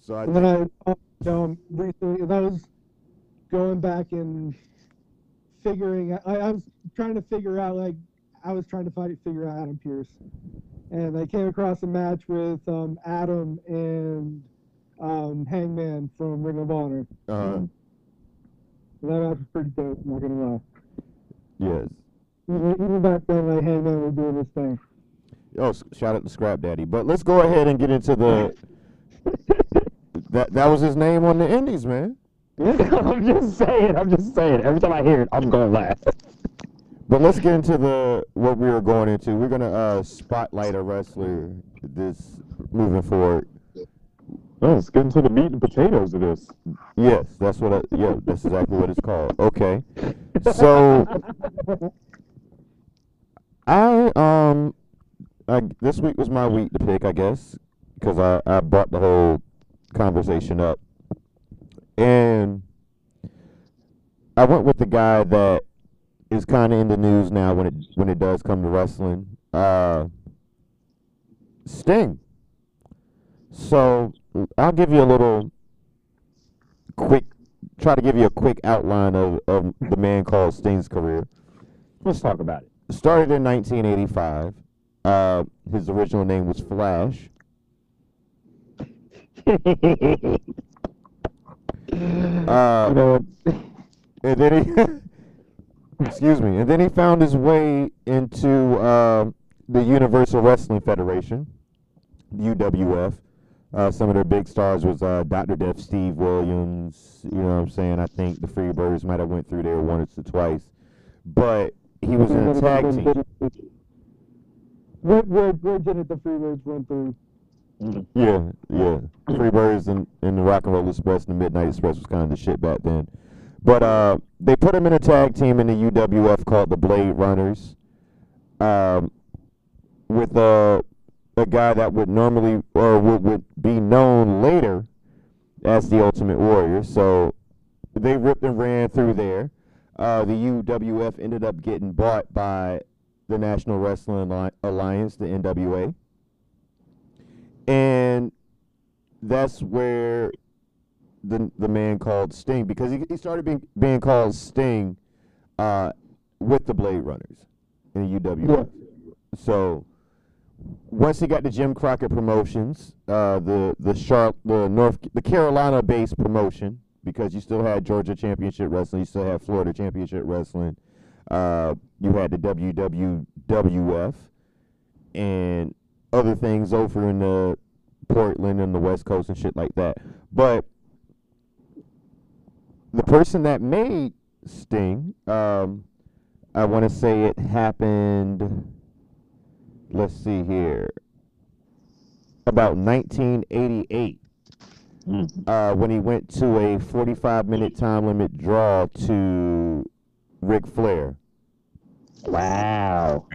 Speaker 1: So I
Speaker 4: then I, um, recently, and I was going back and figuring. I, I was trying to figure out, like, I was trying to find, figure out Adam Pearce, and I came across a match with um, Adam and um, Hangman from Ring of Honor.
Speaker 1: uh,
Speaker 4: And that match was pretty dope. I'm not gonna lie.
Speaker 1: Yes.
Speaker 4: Even back then, like Hangman was doing this thing.
Speaker 1: Oh, shout out to Scrap Daddy. But let's go ahead and get into the. that that was his name on the Indies, man.
Speaker 2: I'm just saying. I'm just saying. Every time I hear it, I'm gonna laugh.
Speaker 1: But let's get into the what we were going into. We're gonna uh, spotlight a wrestler this moving forward.
Speaker 2: Oh, let's get into the meat and potatoes of this.
Speaker 1: Yes, that's what. I, yeah, that's exactly what it's called. Okay, so I um, I, this week was my week to pick, I guess, because I I brought the whole conversation up, and I went with the guy that is kind of in the news now when it when it does come to wrestling. Uh, Sting. So I'll give you a little quick, try to give you a quick outline of, of the man called Sting's career.
Speaker 2: Let's talk about it.
Speaker 1: Started in 1985. Uh, his original name was Flash. Uh,
Speaker 2: you know,
Speaker 1: and then he, excuse me, and then he found his way into uh, the Universal Wrestling Federation, UWF. Uh, some of their big stars was uh, Dr. Death, Steve Williams. You know what I'm saying? I think the Freebirds might have went through there once or twice, but he was in a tag team.
Speaker 4: Where, where, where didn't the Freebirds went through?
Speaker 1: Yeah, yeah. Freebirds and, and the Rock and Roll Express and the Midnight Express was kind of the shit back then. But uh, they put him in a tag team in the UWF called the Blade Runners, um, with a a guy that would normally or would, would be known later as the Ultimate Warrior. So they ripped and ran through there. Uh, the UWF ended up getting bought by the National Wrestling Alliance, the NWA and that's where the the man called Sting because he, he started being being called Sting uh, with the Blade Runners in the UWF. So once he got the Jim Crockett Promotions, uh, the the Char- the North the Carolina based promotion because you still had Georgia Championship Wrestling, you still had Florida Championship Wrestling, uh, you had the WWWF, and other things over in the Portland and the West Coast and shit like that. But the person that made Sting, um, I want to say it happened. Let's see here. About 1988,
Speaker 2: Mm.
Speaker 1: uh, when he went to a 45 minute time limit draw to Ric Flair.
Speaker 2: Wow.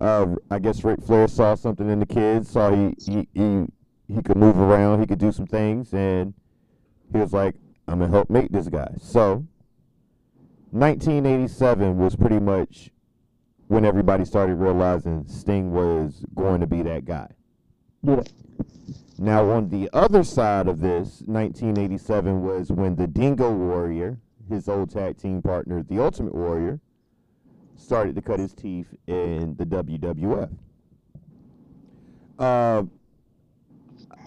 Speaker 1: uh, I guess Ric Flair saw something in the kid, saw he, he he he could move around, he could do some things, and he was like, "I'm gonna help make this guy." So, 1987 was pretty much when everybody started realizing Sting was going to be that guy.
Speaker 4: Yeah.
Speaker 1: Now, on the other side of this, 1987 was when the Dingo Warrior, his old tag team partner, the Ultimate Warrior, started to cut his teeth in the WWF. Uh,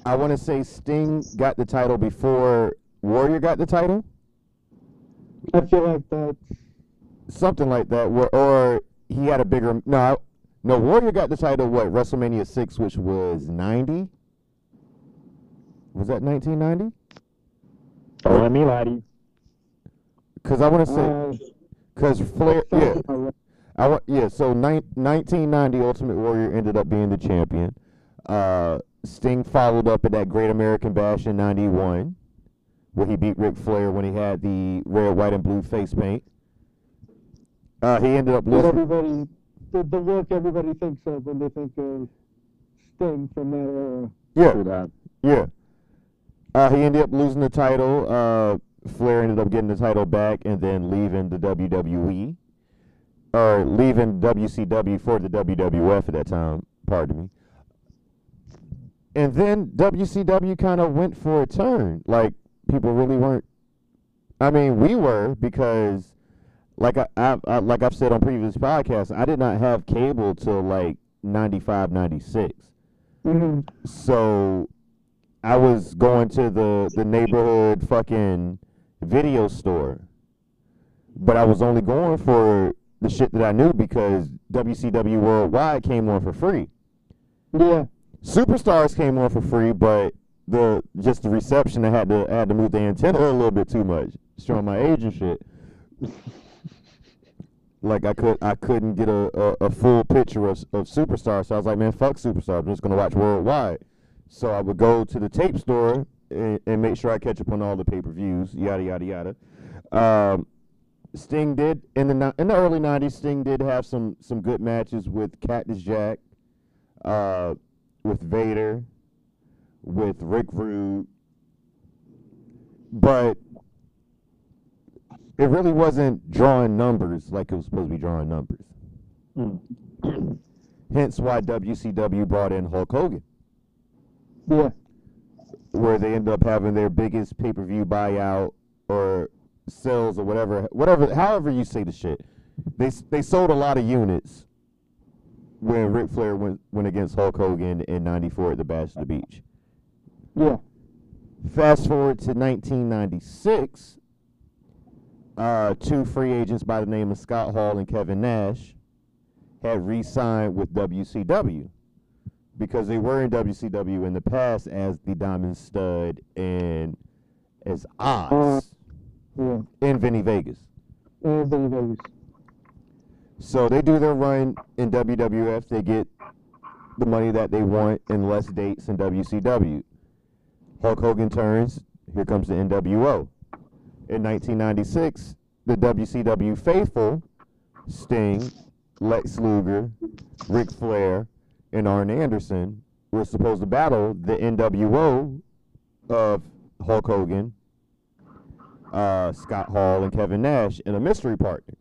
Speaker 1: I want to say Sting got the title before Warrior got the title,
Speaker 4: I feel like that.
Speaker 1: something like that, or he had a bigger. No, no, Warrior got the title what WrestleMania six, which was 90. Was that 1990?
Speaker 2: Don't let me lie to you.
Speaker 1: Because I want to say,
Speaker 4: Uh,
Speaker 1: because Flair, yeah,
Speaker 4: uh,
Speaker 1: I want, yeah. So nine, 1990, Ultimate Warrior ended up being the champion. Uh, Sting followed up at that Great American Bash in '91, where he beat Ric Flair when he had the red, white, and blue face paint. Uh, he ended up losing.
Speaker 4: everybody, the, the look everybody thinks of when they think of Sting from that era.
Speaker 1: Yeah,
Speaker 2: that.
Speaker 1: yeah. Uh, he ended up losing the title. Uh, Flair ended up getting the title back and then leaving the WWE, or leaving WCW for the WWF at that time. Pardon me. And then WCW kind of went for a turn. Like people really weren't. I mean, we were because, like I, I, I like I've said on previous podcasts, I did not have cable till like 95, 96.
Speaker 4: Mm-hmm.
Speaker 1: So I was going to the the neighborhood fucking video store but I was only going for the shit that I knew because WCW Worldwide came on for free.
Speaker 2: Yeah.
Speaker 1: Superstars came on for free, but the just the reception I had to I had to move the antenna a little bit too much, showing my age and shit. like I could I couldn't get a, a, a full picture of of Superstar, so I was like, man, fuck Superstar. I'm just gonna watch Worldwide. So I would go to the tape store and, and make sure I catch up on all the pay per views, yada yada yada. Um, Sting did in the in the early '90s. Sting did have some some good matches with Cactus Jack, uh, with Vader, with Rick Rude, but it really wasn't drawing numbers like it was supposed to be drawing numbers.
Speaker 2: Mm.
Speaker 1: Hence why WCW brought in Hulk Hogan,
Speaker 2: Yeah.
Speaker 1: where they end up having their biggest pay per view buyout or sales or whatever, whatever, however you say the shit. They they sold a lot of units when Ric Flair went went against Hulk Hogan in '94 at the Bash of the Beach.
Speaker 2: Yeah.
Speaker 1: Fast forward to 1996, uh, two free agents by the name of Scott Hall and Kevin Nash had re-signed with WCW because they were in WCW in the past as the Diamond Stud and as Oz
Speaker 2: Yeah.
Speaker 1: in Vinny Vegas.
Speaker 2: And Vinny Vegas.
Speaker 1: So they do their run in WWF. They get the money that they want and less dates in WCW. Hulk Hogan turns. Here comes the NWO. In 1996, the WCW faithful, Sting, Lex Luger, Ric Flair, and Arn Anderson were supposed to battle the NWO of Hulk Hogan, uh, Scott Hall, and Kevin Nash in a mystery partner.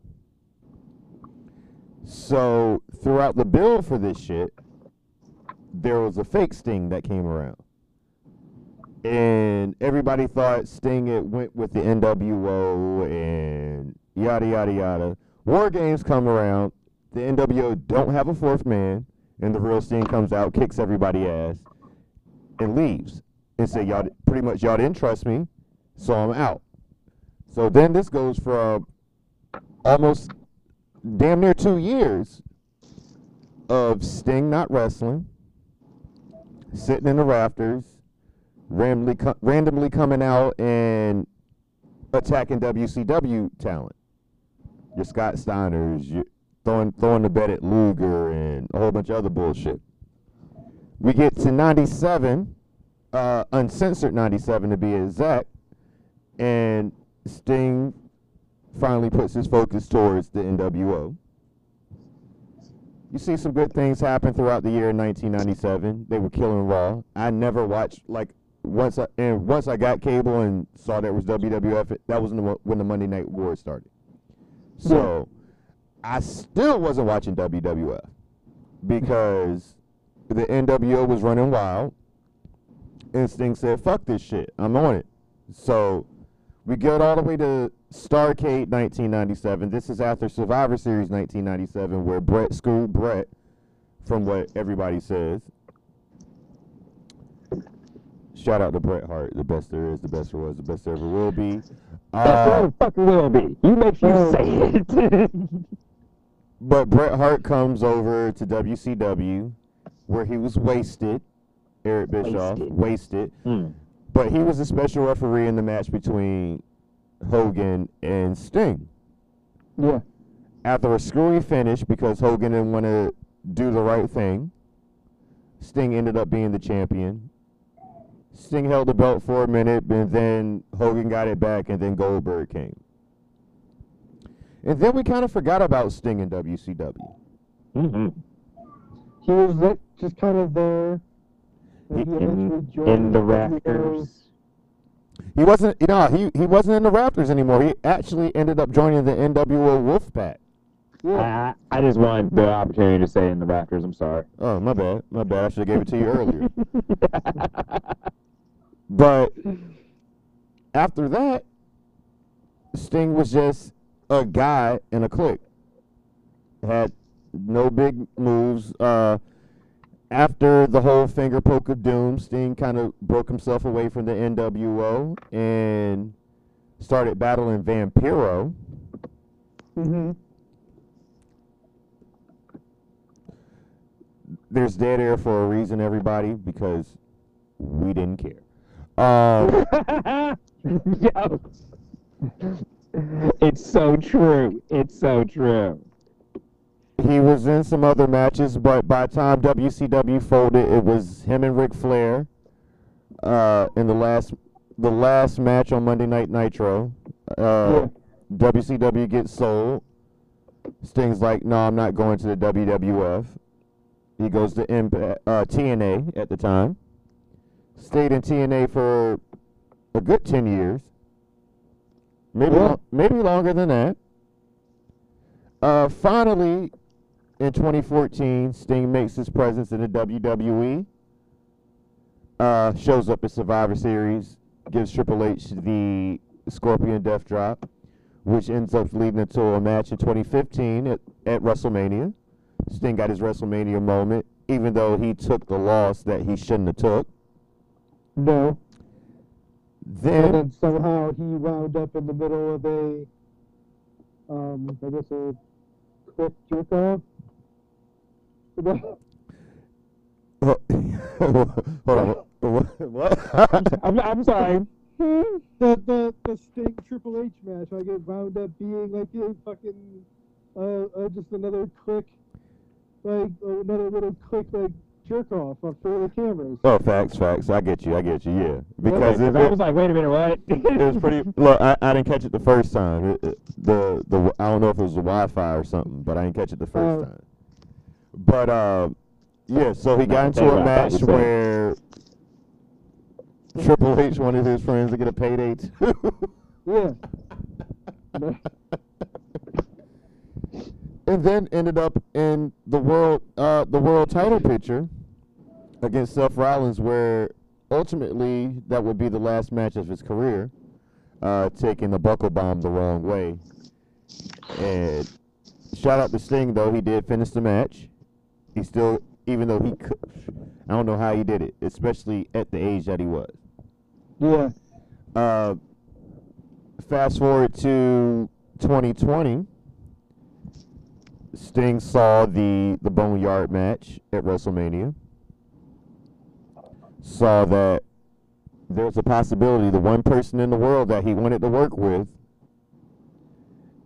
Speaker 1: So throughout the build for this shit, there was a fake Sting that came around. And everybody thought Sting it went with the NWO and yada yada yada. War games come around, the NWO don't have a fourth man, and the real Sting comes out, kicks everybody ass, and leaves. And say y'all pretty much y'all didn't trust me, so I'm out. So then this goes from uh, almost damn near two years of Sting not wrestling, sitting in the rafters, randomly co- randomly coming out and attacking WCW talent. Your Scott Steiners, you throwing throwing the bet at Luger and a whole bunch of other bullshit. We get to '97, uh, uncensored '97 to be exact, and Sting finally puts his focus towards the NWO. You see some good things happen throughout the year in 1997. They were killing Raw. I never watched like once I and once I got cable and saw there was WWF. That was when the, when the Monday Night War started. So I still wasn't watching WWF because the NWO was running wild. Instinct said, "Fuck this shit. I'm on it." So we get all the way to Starcade 1997. This is after Survivor Series 1997, where Bret screwed Bret, from what everybody says. Shout out to Bret Hart, the best there is, the best there was, the best there ever will be. Uh,
Speaker 2: it fucking will be. You make sure you say it.
Speaker 1: but Bret Hart comes over to WCW, where he was wasted. Eric Bischoff,
Speaker 2: Wasted.
Speaker 1: wasted.
Speaker 2: Mm.
Speaker 1: But he was a special referee in the match between Hogan and Sting.
Speaker 2: Yeah.
Speaker 1: After a screwy finish because Hogan didn't want to do the right thing, Sting ended up being the champion. Sting held the belt for a minute, and then Hogan got it back, and then Goldberg came. And then we kind of forgot about Sting in WCW.
Speaker 2: Mm-hmm.
Speaker 4: He was like, just kind of there.
Speaker 1: He-
Speaker 4: he
Speaker 2: In, in the Raptors.
Speaker 1: He wasn't, you know, he, he wasn't in the Raptors anymore. He actually ended up joining the NWO Wolfpack.
Speaker 4: Yeah.
Speaker 2: I, I just wanted the opportunity to say in the Raptors. I'm sorry.
Speaker 1: Oh, my bad. My bad. I should have gave it to you earlier. But after that, Sting was just a guy in a clique. Had no big moves. Uh, after the whole finger poke of doom, Sting kind of broke himself away from the NWO and started battling Vampiro.
Speaker 4: Mm-hmm.
Speaker 1: There's dead air for a reason, everybody, because we didn't care. Um,
Speaker 2: Yo. It's so true. It's so true.
Speaker 1: he was in some other matches, but by the time WCW folded, it was him and Ric Flair uh, in the last the last match on Monday Night Nitro. Uh, WCW gets sold. Sting's like, no, I'm not going to the WWF. He goes to uh, TNA at the time. Stayed in TNA for a good 10 years. Maybe,
Speaker 4: Yeah.
Speaker 1: lo- maybe longer than that. Uh, finally, in 2014, Sting makes his presence in the WWE. Uh, shows up at Survivor Series, gives Triple H the Scorpion Death Drop, which ends up leading into a match in 2015 at, at WrestleMania. Sting got his WrestleMania moment, even though he took the loss that he shouldn't have took.
Speaker 4: No. And
Speaker 1: Then,
Speaker 4: then somehow he wound up in the middle of a, um, I guess a quick jerk off.
Speaker 1: hold on, what? what?
Speaker 2: I'm, I'm sorry.
Speaker 4: the the the Sting Triple H match, I get wound up being like a fucking, uh, uh just another quick, like another little quick like jerk off up for the cameras.
Speaker 1: oh, facts, facts. I get you, I get you, yeah. Because
Speaker 2: Okay,
Speaker 1: if
Speaker 2: 'cause I was like, wait a minute, what?
Speaker 1: it was pretty. Look, I, I didn't catch it the first time. It, it- the the I don't know if it was the Wi-Fi or something, but I didn't catch it the first
Speaker 4: Oh.
Speaker 1: time. But uh, yeah. So he got into a
Speaker 2: that's what I thought
Speaker 1: match where Triple H wanted his friends to get a payday too.
Speaker 4: Yeah.
Speaker 1: and then ended up in the world uh, the world title picture against Seth Rollins, where ultimately that would be the last match of his career, uh, taking the buckle bomb the wrong way. And shout out to Sting though, he did finish the match. He still, even though he could, I don't know how he did it, especially at the age that he was.
Speaker 4: Yeah.
Speaker 1: Uh, fast forward to 2020. Sting saw the the Boneyard match at WrestleMania. Saw that there's a possibility the one person in the world that he wanted to work with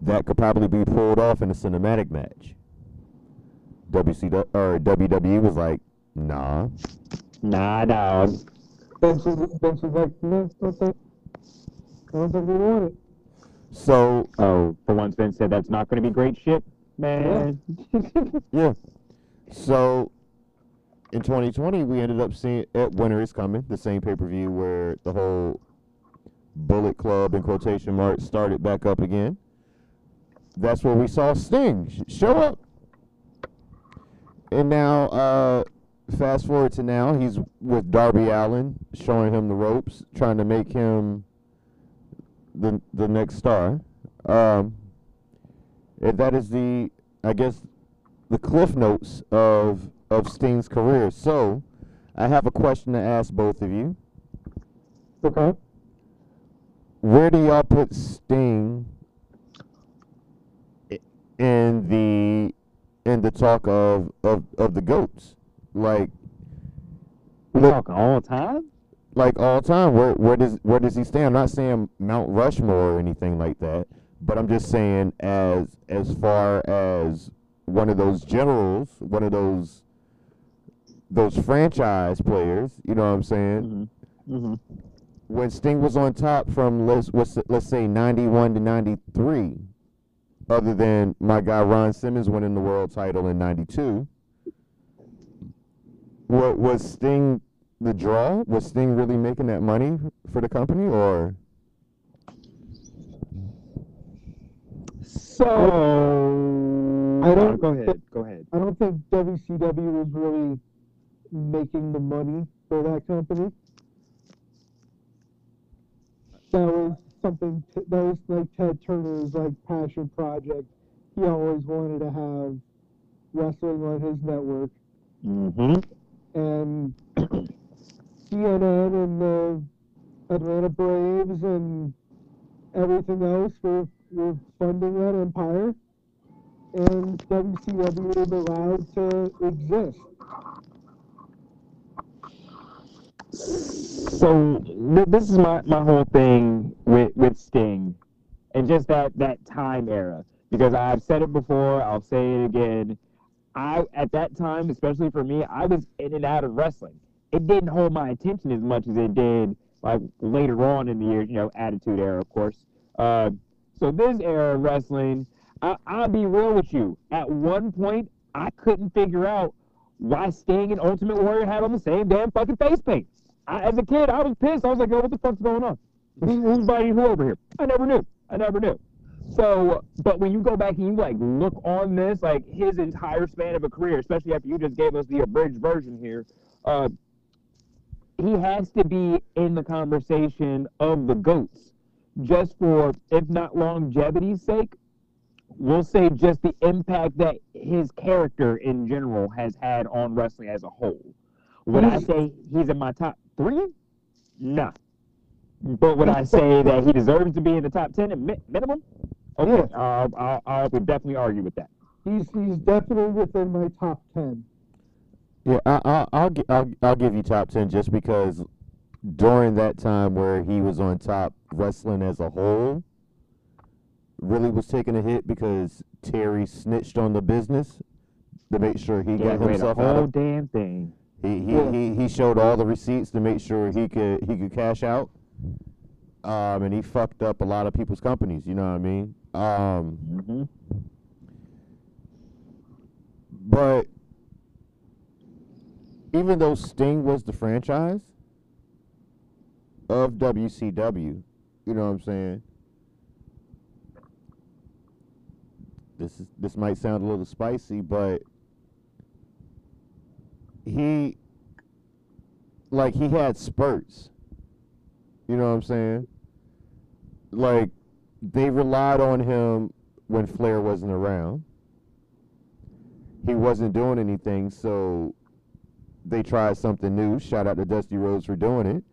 Speaker 1: that could probably be pulled off in a cinematic match. WCW or WWE was like, nah.
Speaker 2: nah, dog.
Speaker 4: Vince was, Vince was like, no, I don't think, I don't think we want it.
Speaker 1: So
Speaker 2: Oh, for once Vince said that's not going to be great shit, man.
Speaker 1: Yeah. So in 2020, we ended up seeing at Winter is Coming, the same pay per view where the whole Bullet Club in quotation marks started back up again. That's where we saw Sting show up. And now, uh, fast forward to now, he's with Darby Allin, showing him the ropes, trying to make him the the next star. Um, that is the, I guess, the cliff notes of of Sting's career. So, I have a question to ask both of you.
Speaker 4: Okay.
Speaker 1: Where do y'all put Sting in the in the talk of of, of the goats? Like
Speaker 2: We talking all time?
Speaker 1: like all time, where where does where does he stand? I'm not saying Mount Rushmore or anything like that, but I'm just saying as as far as one of those generals, one of those those franchise players, you know what I'm saying?
Speaker 2: Mm-hmm. Mm-hmm.
Speaker 1: When Sting was on top from let's let's, let's say 91 to 93, other than my guy Ron Simmons winning the world title in 92, what was Sting the draw? Was Sting really making that money for the company, or
Speaker 2: So
Speaker 4: I don't-
Speaker 2: go ahead. Go ahead.
Speaker 4: I don't think WCW was really making the money for that company. That was something t- that was like Ted Turner's like passion project. He always wanted to have wrestling on his network,
Speaker 2: Mm-hmm.
Speaker 4: and CNN and the Atlanta Braves and everything else were you're funding that empire, and WCW is allowed to exist.
Speaker 2: So this is my, my whole thing with, with Sting, and just that that time era. Because I've said it before, I'll say it again. I at that time, especially for me, I was in and out of wrestling. It didn't hold my attention as much as it did like later on in the year, you know, Attitude Era, of course. Uh, so this era of wrestling, I, I'll be real with you. At one point, I couldn't figure out why Sting and Ultimate Warrior had on the same damn fucking face paint. I, as a kid, I was pissed. I was like, "Yo, what the fuck's going on? Who, who's fighting who over here?" I never knew. I never knew. So, but when you go back and you like look on this, like his entire span of a career, especially after you just gave us the abridged version here, uh, he has to be in the conversation of the goats, just for if not longevity's sake, we'll say just the impact that his character in general has had on wrestling as a whole. Would I hmm. say he's in my top three? Nah. But would I say that he deserves to be in the top ten at mi- minimum? Okay, I'll, I'll, I would definitely argue with that.
Speaker 4: He's he's definitely within my top ten.
Speaker 1: Yeah, I, I, I'll, gi- I'll I'll give you top ten just because during that time where he was on top, wrestling as a whole really was taking a hit because Terry snitched on the business to make sure he
Speaker 2: Gave
Speaker 1: got himself out
Speaker 2: whole
Speaker 1: of.
Speaker 2: damn thing.
Speaker 1: He he,
Speaker 4: Yeah.
Speaker 1: he he showed all the receipts to make sure he could he could cash out. Um, and he fucked up a lot of people's companies. You know what I mean? Um,
Speaker 2: hmm
Speaker 1: But even though Sting was the franchise of WCW, you know what I'm saying? This is this might sound a little spicy, but he like he had spurts. You know what I'm saying? Like they relied on him when Flair wasn't around he wasn't doing anything, so they tried something new. Shout out to Dusty Rhodes for doing it.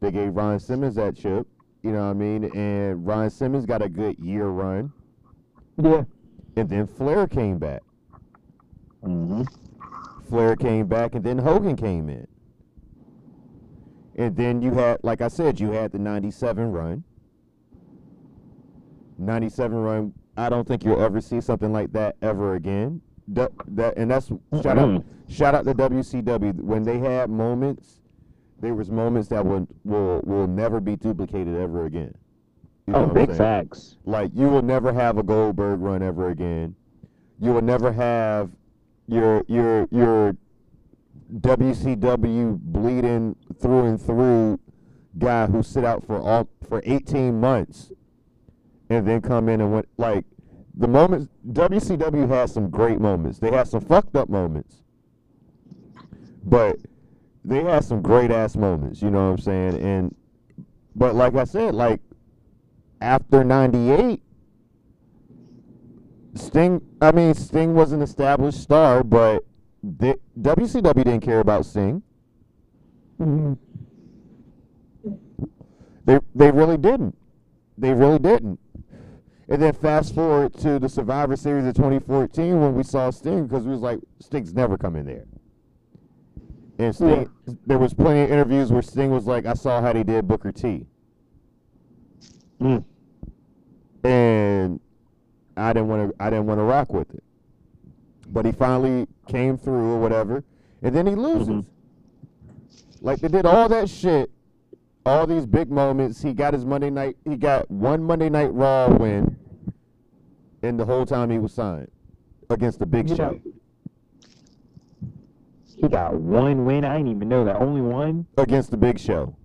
Speaker 1: They gave Ron Simmons that chip, you know what I mean? And Ron Simmons got a good year run.
Speaker 2: Yeah.
Speaker 1: And then Flair came back.
Speaker 2: Mm-hmm.
Speaker 1: Flair came back, and then Hogan came in. And then you had, like I said, you had the 97 run. 97 run, I don't think you'll ever see something like that ever again. That, that and that's shout out shout out to WCW when they had moments there was moments that will will will never be duplicated ever again. You
Speaker 2: oh,
Speaker 1: know Oh,
Speaker 2: big facts.
Speaker 1: Like you will never have a Goldberg run ever again. You will never have your your your WCW bleeding through and through guy who sit out for all for 18 months and then come in and went like the moments WCW has some great moments. They have some fucked up moments. But they had some great ass moments, you know what I'm saying? And but like I said, like after 98 Sting I mean Sting was an established star, but the, WCW didn't care about Sting. Mm-hmm. They they really didn't. They really didn't. And then fast forward to the Survivor Series of 2014 when we saw Sting because we was like Sting's never coming there. And Sting, there was plenty of interviews where Sting was like, "I saw how they did Booker T."
Speaker 2: Mm.
Speaker 1: and I didn't want to I didn't want to rock with it. But he finally came through or whatever, and then he loses.
Speaker 2: Mhm.
Speaker 1: Like they did all that shit, all these big moments. He got his Monday night. He got one Monday Night Raw win, and the whole time he was signed against the Big Show.
Speaker 2: He got one win. I didn't even know that. Only one.
Speaker 1: Against the Big Show.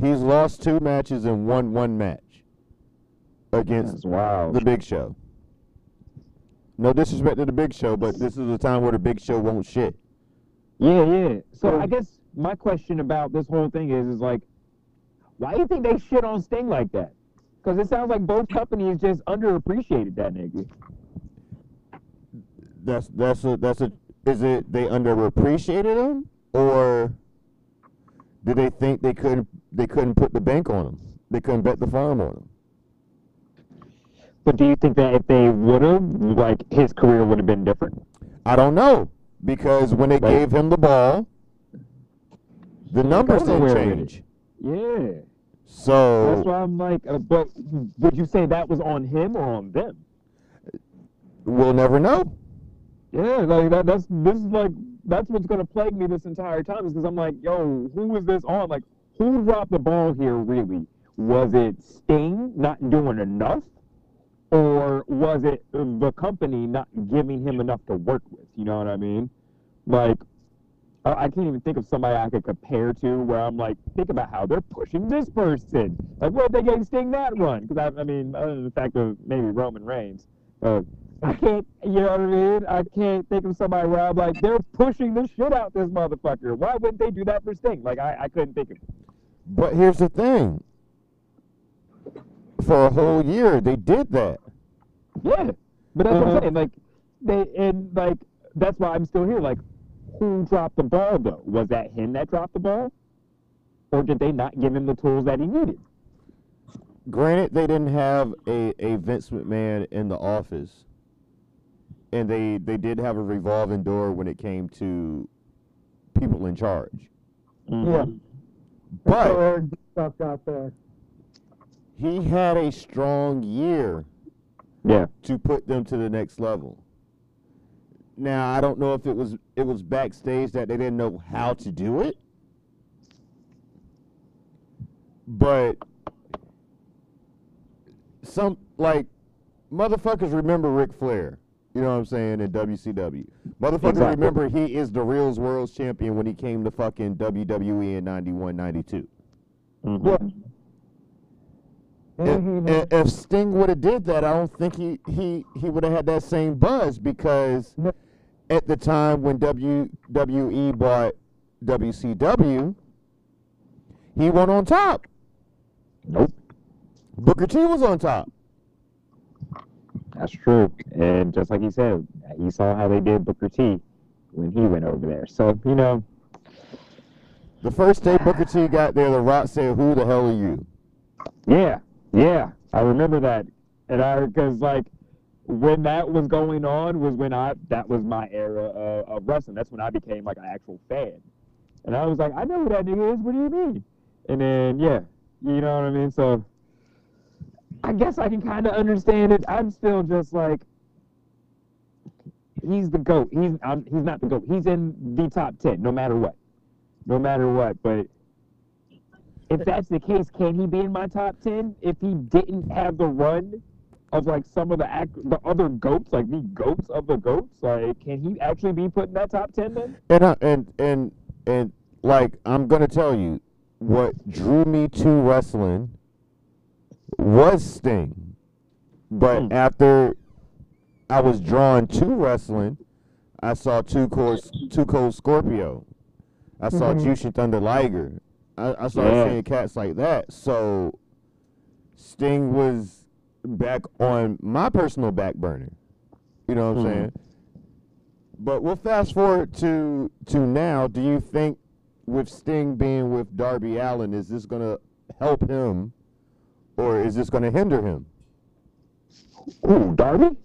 Speaker 1: He's lost two matches and won one match against the Big Show. No disrespect to the Big Show, but this is a time where the Big Show won't shit.
Speaker 2: Yeah, yeah. So. I guess my question about this whole thing is, is like, why do you think they shit on Sting like that? Because it sounds like both companies just underappreciated that nigga.
Speaker 1: That's that's a that's a is it they underappreciated him or did they think they couldn't they couldn't put the bank on him? They couldn't bet the farm on him.
Speaker 2: But do you think that if they would have, like, his career would have been different?
Speaker 1: I don't know because when they gave him the ball, the numbers didn't
Speaker 2: nowhere with it.
Speaker 1: change.
Speaker 2: Yeah.
Speaker 1: So
Speaker 2: That's why I'm like, uh, but would you say that was on him or on them?
Speaker 1: we'll never know.
Speaker 2: Yeah, like that, that's this is like that's what's gonna plague me this entire time is because I'm like, yo, who is this on? Like, who dropped the ball here? Really? Was it Sting not doing enough, or was it the company not giving him enough to work with? You know what I mean? Like, I can't even think of somebody I could compare to where I'm like, think about how they're pushing this person. Like, what if they gave Sting that one? Because I, I mean, other than the fact of maybe Roman Reigns, uh, I can't, you know what I mean? I can't think of somebody where I'm like, they're pushing the shit out this motherfucker. Why wouldn't they do that for Sting? Like, I, I couldn't think of. it.
Speaker 1: But here's the thing. For a whole year, they did that.
Speaker 2: Yeah, but that's what
Speaker 1: Uh-huh.
Speaker 2: I'm saying. Like, they and like that's why I'm still here. Like, who dropped the ball though? Was that him that dropped the ball, or did they not give him the tools that he needed?
Speaker 1: Granted, they didn't have a, a Vince McMahon in the office, and they they did have a revolving door when it came to people in charge. Mm-hmm.
Speaker 3: Yeah.
Speaker 1: But
Speaker 3: So Eric got there.
Speaker 1: he had a strong year
Speaker 2: Yeah.
Speaker 1: to put them to the next level. Now I don't know if it was it was backstage that they didn't know how to do it, but some like motherfuckers remember Ric Flair. You know what I'm saying in WCW. Motherfucker,
Speaker 2: Exactly.
Speaker 1: remember he is the Reals World's Champion when he came to fucking WWE in 91, 92.
Speaker 2: Mhm.
Speaker 3: Yeah.
Speaker 1: If,
Speaker 3: Mhm.
Speaker 1: if- if Sting would have did that, I don't think he he he would have had that same buzz because
Speaker 3: No.
Speaker 1: at the time when WWE bought WCW, he went on top.
Speaker 2: Nope.
Speaker 1: Booker T was on top.
Speaker 2: That's true. And just like he said, he saw how they did Booker T when he went over there. So you know,
Speaker 1: The first day Booker T got there, The Rock said, "Who the hell are you?"
Speaker 2: Yeah, yeah, I remember that, and I because like when that was going on was when I that was my era of, of wrestling. That's when I became like an actual fan, and I was like, I know who that nigga is. What do you mean? And then yeah, you know what I mean. So I guess I can kind of understand it. I'm still just like. He's the goat. He's I'm, he's not the goat. He's in the top ten, no matter what, no matter what. But if that's the case, can he be in my top ten if he didn't have the run of like some of the act, the other goats, like the goats of the goats? Like, can he actually be put in that top ten then?
Speaker 1: And I, and and and like I'm gonna tell you, what drew me to wrestling was Sting, but
Speaker 2: Hmm.
Speaker 1: after I was drawn to wrestling, I saw Two Cold Two Cold Scorpio, I saw
Speaker 3: Mhm.
Speaker 1: Jushin Thunder Liger, I, I started
Speaker 2: Yeah.
Speaker 1: seeing cats like that. So Sting was back on my personal back burner. You know what I'm
Speaker 2: Mhm.
Speaker 1: saying? But we'll fast forward to to now. Do you think with Sting being with Darby Allin, is this gonna help him, or is this gonna hinder him?
Speaker 2: Ooh, Darby?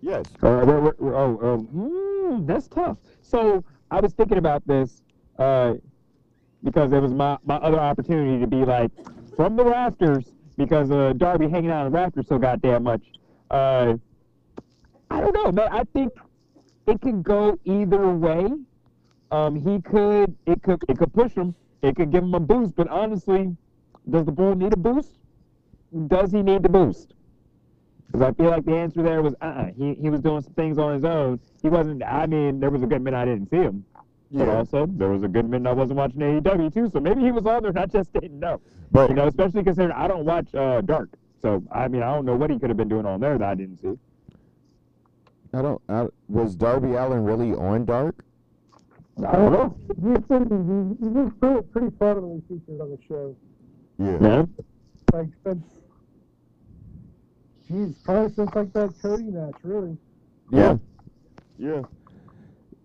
Speaker 1: Yes.
Speaker 2: Uh, oh, um, hmm, that's tough. So I was thinking about this uh, because it was my, my other opportunity to be like from the rafters because uh, Darby hanging out on the rafters so goddamn much. Uh, I don't know, man. I think it could go either way. Um, he could it could it could push him. It could give him a boost. But honestly, does the bull need a boost? Does he need the boost? Because I feel like the answer there was, uh-uh. He, he was doing some things on his own. He wasn't, I mean, there was a good minute I didn't see him. But
Speaker 1: Yeah.
Speaker 2: also, there was a good minute I wasn't watching AEW too, so maybe he was on there and I just didn't know.
Speaker 1: But
Speaker 2: You know, especially considering I don't watch uh, Dark. So, I mean, I don't know what he could have been doing on there that I didn't see.
Speaker 1: I don't. I, was Darby Allin really on Dark?
Speaker 2: I don't know.
Speaker 3: He's been, pretty, pretty prominently featured on the show.
Speaker 1: Yeah.
Speaker 2: Man.
Speaker 3: Like since, geez, probably since like that Cody match, really.
Speaker 1: Yeah. Yeah.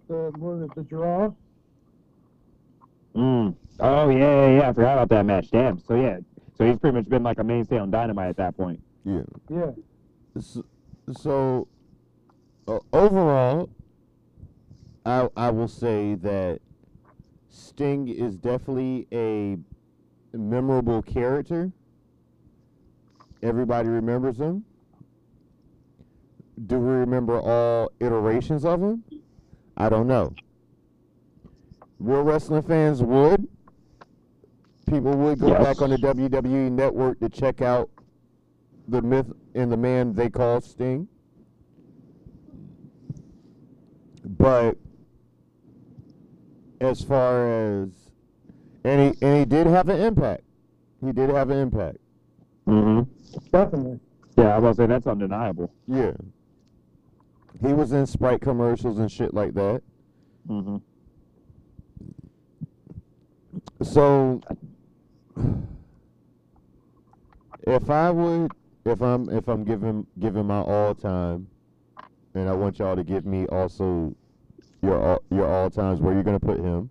Speaker 3: The what was it, the draw.
Speaker 2: Mm. Oh, yeah, yeah, yeah. I forgot about that match. Damn. So, yeah. So he's pretty much been like a mainstay on Dynamite at that point.
Speaker 1: Yeah.
Speaker 3: Yeah.
Speaker 1: So, so uh, overall, I I will say that Sting is definitely a memorable character. Everybody remembers him. Do we remember all iterations of him? I don't know. Real wrestling fans would. People would go
Speaker 2: Yes.
Speaker 1: back on the WWE network to check out the myth and the man they call Sting. But as far as and he and he did have an impact. He did have an impact.
Speaker 2: Mm-hmm.
Speaker 3: Definitely.
Speaker 2: Yeah, I was gonna say that's undeniable.
Speaker 1: Yeah. He was in Sprite commercials and shit like that.
Speaker 2: Mm-hmm.
Speaker 1: So if I would if I'm if I'm giving giving my all time and I want y'all to give me also your all, your all times where you're gonna put him,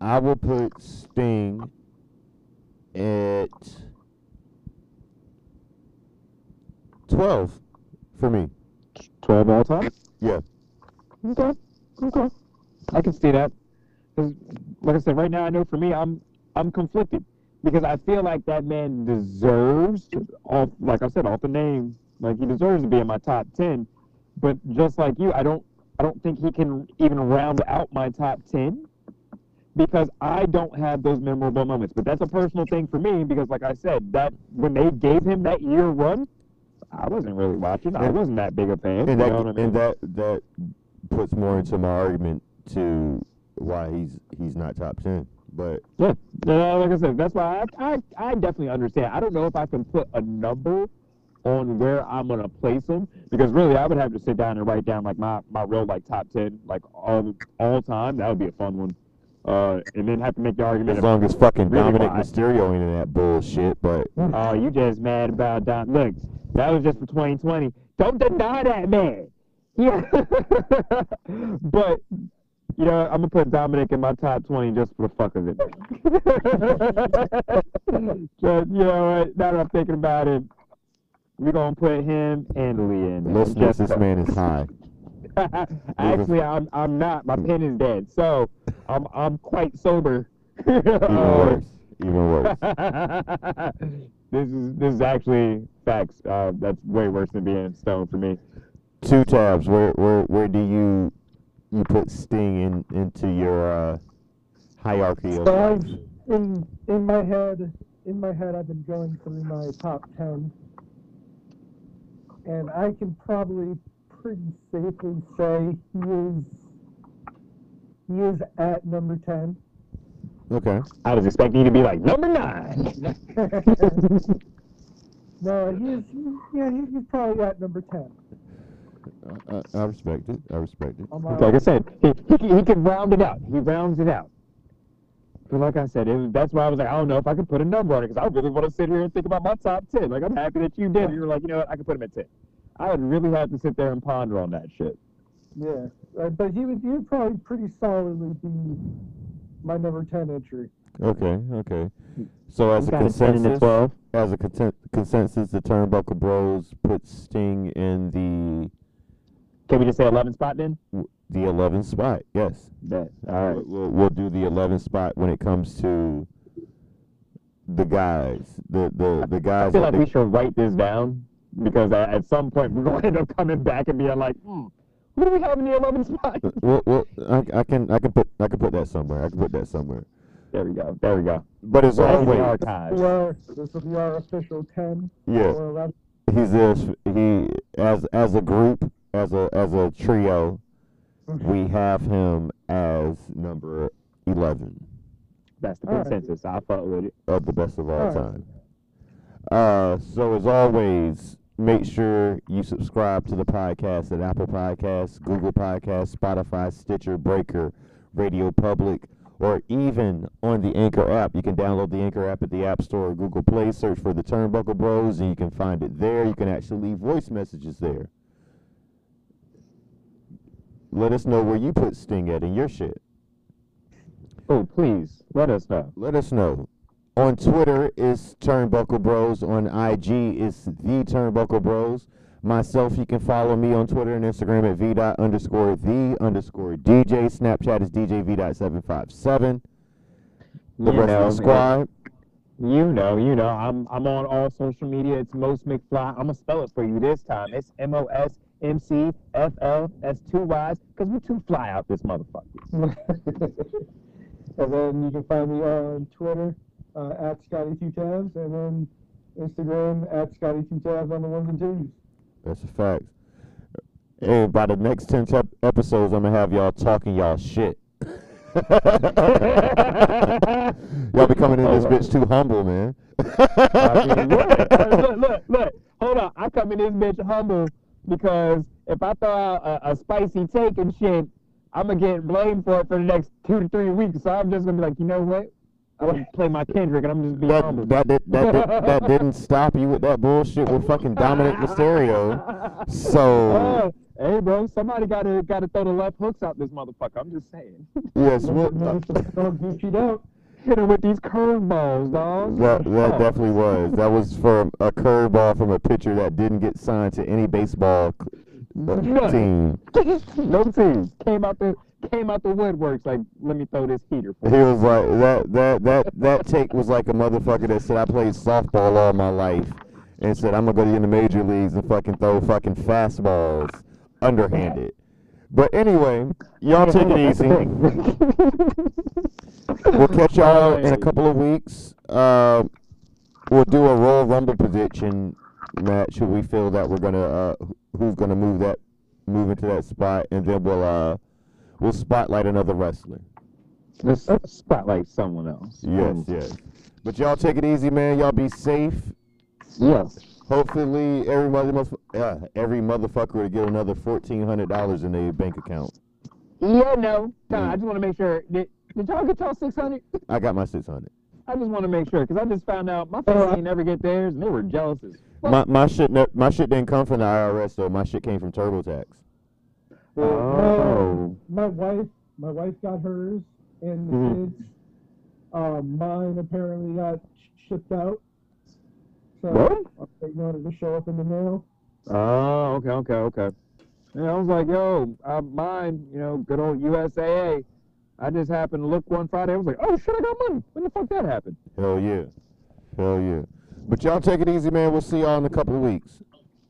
Speaker 1: I will put Sting at twelve for me.
Speaker 2: Twelve all time.
Speaker 1: Yeah.
Speaker 2: Okay. Okay. I can see that. like I said, right now I know for me, I'm I'm conflicted because I feel like that man deserves, off like I said, off the name, like he deserves to be in my top ten. But just like you, I don't I don't think he can even round out my top ten because I don't have those memorable moments. But that's a personal thing for me because, like I said, that when they gave him that year run, I wasn't really watching. I wasn't that big a fan.
Speaker 1: And that
Speaker 2: I mean?
Speaker 1: and that that puts more into my argument to why he's he's not top ten. But
Speaker 2: Yeah, uh, like I said, that's why I, I I definitely understand. I don't know if I can put a number on where I'm gonna place him because really I would have to sit down and write down like my my real like top ten like all all time. That would be a fun one. Uh, and then have to make the argument.
Speaker 1: as long as fucking
Speaker 2: Really
Speaker 1: Dominik
Speaker 2: why?
Speaker 1: Mysterio ain't in that bullshit, but
Speaker 2: Oh, you just mad about Don? Look, that was just for 2020. Don't deny that man. Yeah, but you know, I'm gonna put Dominik in my top 20 just for the fuck of it. just, you know what? Now that I'm thinking about it, we're gonna put him and Lee in.
Speaker 1: listeners,
Speaker 2: just
Speaker 1: this man is high.
Speaker 2: Actually, I'm I'm not. My pen is dead, so I'm I'm quite sober.
Speaker 1: Even
Speaker 2: Uh,
Speaker 1: worse. Even worse.
Speaker 2: this is this is actually facts. Uh, that's way worse than being stoned for me.
Speaker 1: Two tabs. Where where where do you you put Sting in into your uh, hierarchy of
Speaker 3: So I've in in my head in my head I've been going through my top ten, and I can probably pretty safely say he is he is at number ten.
Speaker 1: Okay.
Speaker 2: I was expecting you to be like number nine.
Speaker 3: no, he is yeah he's probably at number ten.
Speaker 1: I, I, I respect it. I respect it.
Speaker 3: On my
Speaker 2: like I said, he, he, can- he can round it out. He rounds it out. But like I said, it that's why I was like, I don't know if I could put a number on it because I really want to sit here and think about my top ten. Like I'm happy that you did. You were like, you know what, I can put him at ten. I would really have to sit there and ponder on that shit.
Speaker 3: Yeah, uh, but he would he would probably pretty solidly be my number ten entry.
Speaker 1: Okay. Okay. So as a
Speaker 2: Got a 10 and a
Speaker 1: consensus, as a consen- consensus, the Turnbuckle Bros put Sting in the
Speaker 2: Can we just say 11 spot then?
Speaker 1: the eleven spot. Yes.
Speaker 2: Bet. All right.
Speaker 1: We'll, we'll do the eleven spot when it comes to the guys. The the the guys.
Speaker 2: I
Speaker 1: guys.
Speaker 2: feel like
Speaker 1: they-
Speaker 2: we should write this down because at, at some point we're going to end up coming back and being like, hmm, who do we have in the 11th spot?
Speaker 1: well, well, I, I can I can put I can put that somewhere. I can put that somewhere.
Speaker 2: There we go. There we go.
Speaker 1: But as
Speaker 2: Right in the
Speaker 1: always,
Speaker 2: archives.
Speaker 3: We are this will be our official ten
Speaker 1: yeah, he's this he as as a group as a as a trio, we have him as number 11
Speaker 2: That's the
Speaker 3: All right.
Speaker 2: consensus. I fuck with it.
Speaker 1: of the best of all
Speaker 3: Alright.
Speaker 1: time. Uh, so as always, make sure you subscribe to the podcast at Apple Podcasts, Google Podcasts, Spotify, Stitcher, Breaker, Radio Public, or even on the Anchor app. You can download the Anchor app at the App Store or Google Play. Search for the Turnbuckle Bros, and you can find it there. You can actually leave voice messages there. Let us know where you put Sting at in your shit.
Speaker 2: Oh, please let us know.
Speaker 1: let us know. On Twitter, it's Turnbuckle Bros. On IG, it's the Turnbuckle Bros. Myself, you can follow me on Twitter and Instagram at v dot underscore the underscore DJ. Snapchat is DJ v dot seven five seven. The
Speaker 2: You
Speaker 1: rest
Speaker 2: know,
Speaker 1: of the squad.
Speaker 2: You know, you know, I'm I'm on all social media. It's Most McFly. I'm gonna spell it for you this time. It's M O S M C F L S two Y's because we're too fly out this motherfucker.
Speaker 4: and then you can find me on Twitter uh, at Scotty Two Tabs, and then Instagram at Scotty Two Tabs on the ones and twos.
Speaker 1: That's a fact. And by the next 10 tep- episodes, I'm going to have y'all talking y'all shit. y'all be coming in this bitch too humble, man.
Speaker 2: Look, look, look. Hold on. I come in this bitch humble because if I throw out a, a spicy take and shit, I'm gonna get blamed for it for the next two to three weeks. So I'm just gonna be like, you know what? I'm gonna play my Kendrick and I'm just be humble.
Speaker 1: that, that, that, did, that didn't stop you with that bullshit with fucking Dominik Mysterio. So,
Speaker 2: Uh, hey, bro, somebody gotta gotta throw the left hooks out this motherfucker. I'm just saying.
Speaker 1: yes, what,
Speaker 4: Don't Gucci.
Speaker 2: Hit him with these curveballs, dog.
Speaker 1: that, that definitely was. That was from a curveball from a pitcher that didn't get signed to any baseball
Speaker 2: None.
Speaker 1: team.
Speaker 2: no teams came out the came out the woodworks. Like, let me throw this heater. For
Speaker 1: He was like that that that that take was like a motherfucker that said I played softball all my life and said I'm gonna go to the major leagues and fucking throw fucking fastballs underhanded. But anyway, y'all take it easy. We'll catch y'all in a couple of weeks. Uh, we'll do a Royal Rumble prediction match. Who we feel that we're gonna uh, who's gonna move that move into that spot, and then we'll uh we'll spotlight another wrestler.
Speaker 2: Let's spotlight someone else.
Speaker 1: Yes,
Speaker 2: Um,
Speaker 1: yes. But y'all take it easy, man. Y'all be safe.
Speaker 2: Yes.
Speaker 1: Hopefully, everybody must, uh, every motherfucker will get another fourteen hundred dollars in their bank account.
Speaker 2: Yeah, no. Nah,
Speaker 1: Mm.
Speaker 2: I just want to make sure. Did, did y'all get y'all 600?
Speaker 1: I got my six hundred.
Speaker 2: I just want to make sure because I just found out my
Speaker 4: Oh,
Speaker 2: family
Speaker 4: I-
Speaker 2: ain't never get theirs and they were jealous as fuck.
Speaker 1: My my shit ne- my shit didn't come from the IRS though. My shit came from TurboTax.
Speaker 2: Oh.
Speaker 4: My wife, my wife got hers, and the
Speaker 2: Mhm.
Speaker 4: kids. Um, mine apparently got shipped out. So
Speaker 2: What?
Speaker 4: I'm waiting on it to show up in the mail.
Speaker 2: Oh, okay, okay, okay. Yeah, I was like, yo, uh, mine, you know, good old USAA. I just happened to look one Friday. I was like, oh shit, I got money. When the fuck that happened?
Speaker 1: Hell yeah, hell yeah. But y'all take it easy, man. We'll see y'all in a couple of weeks.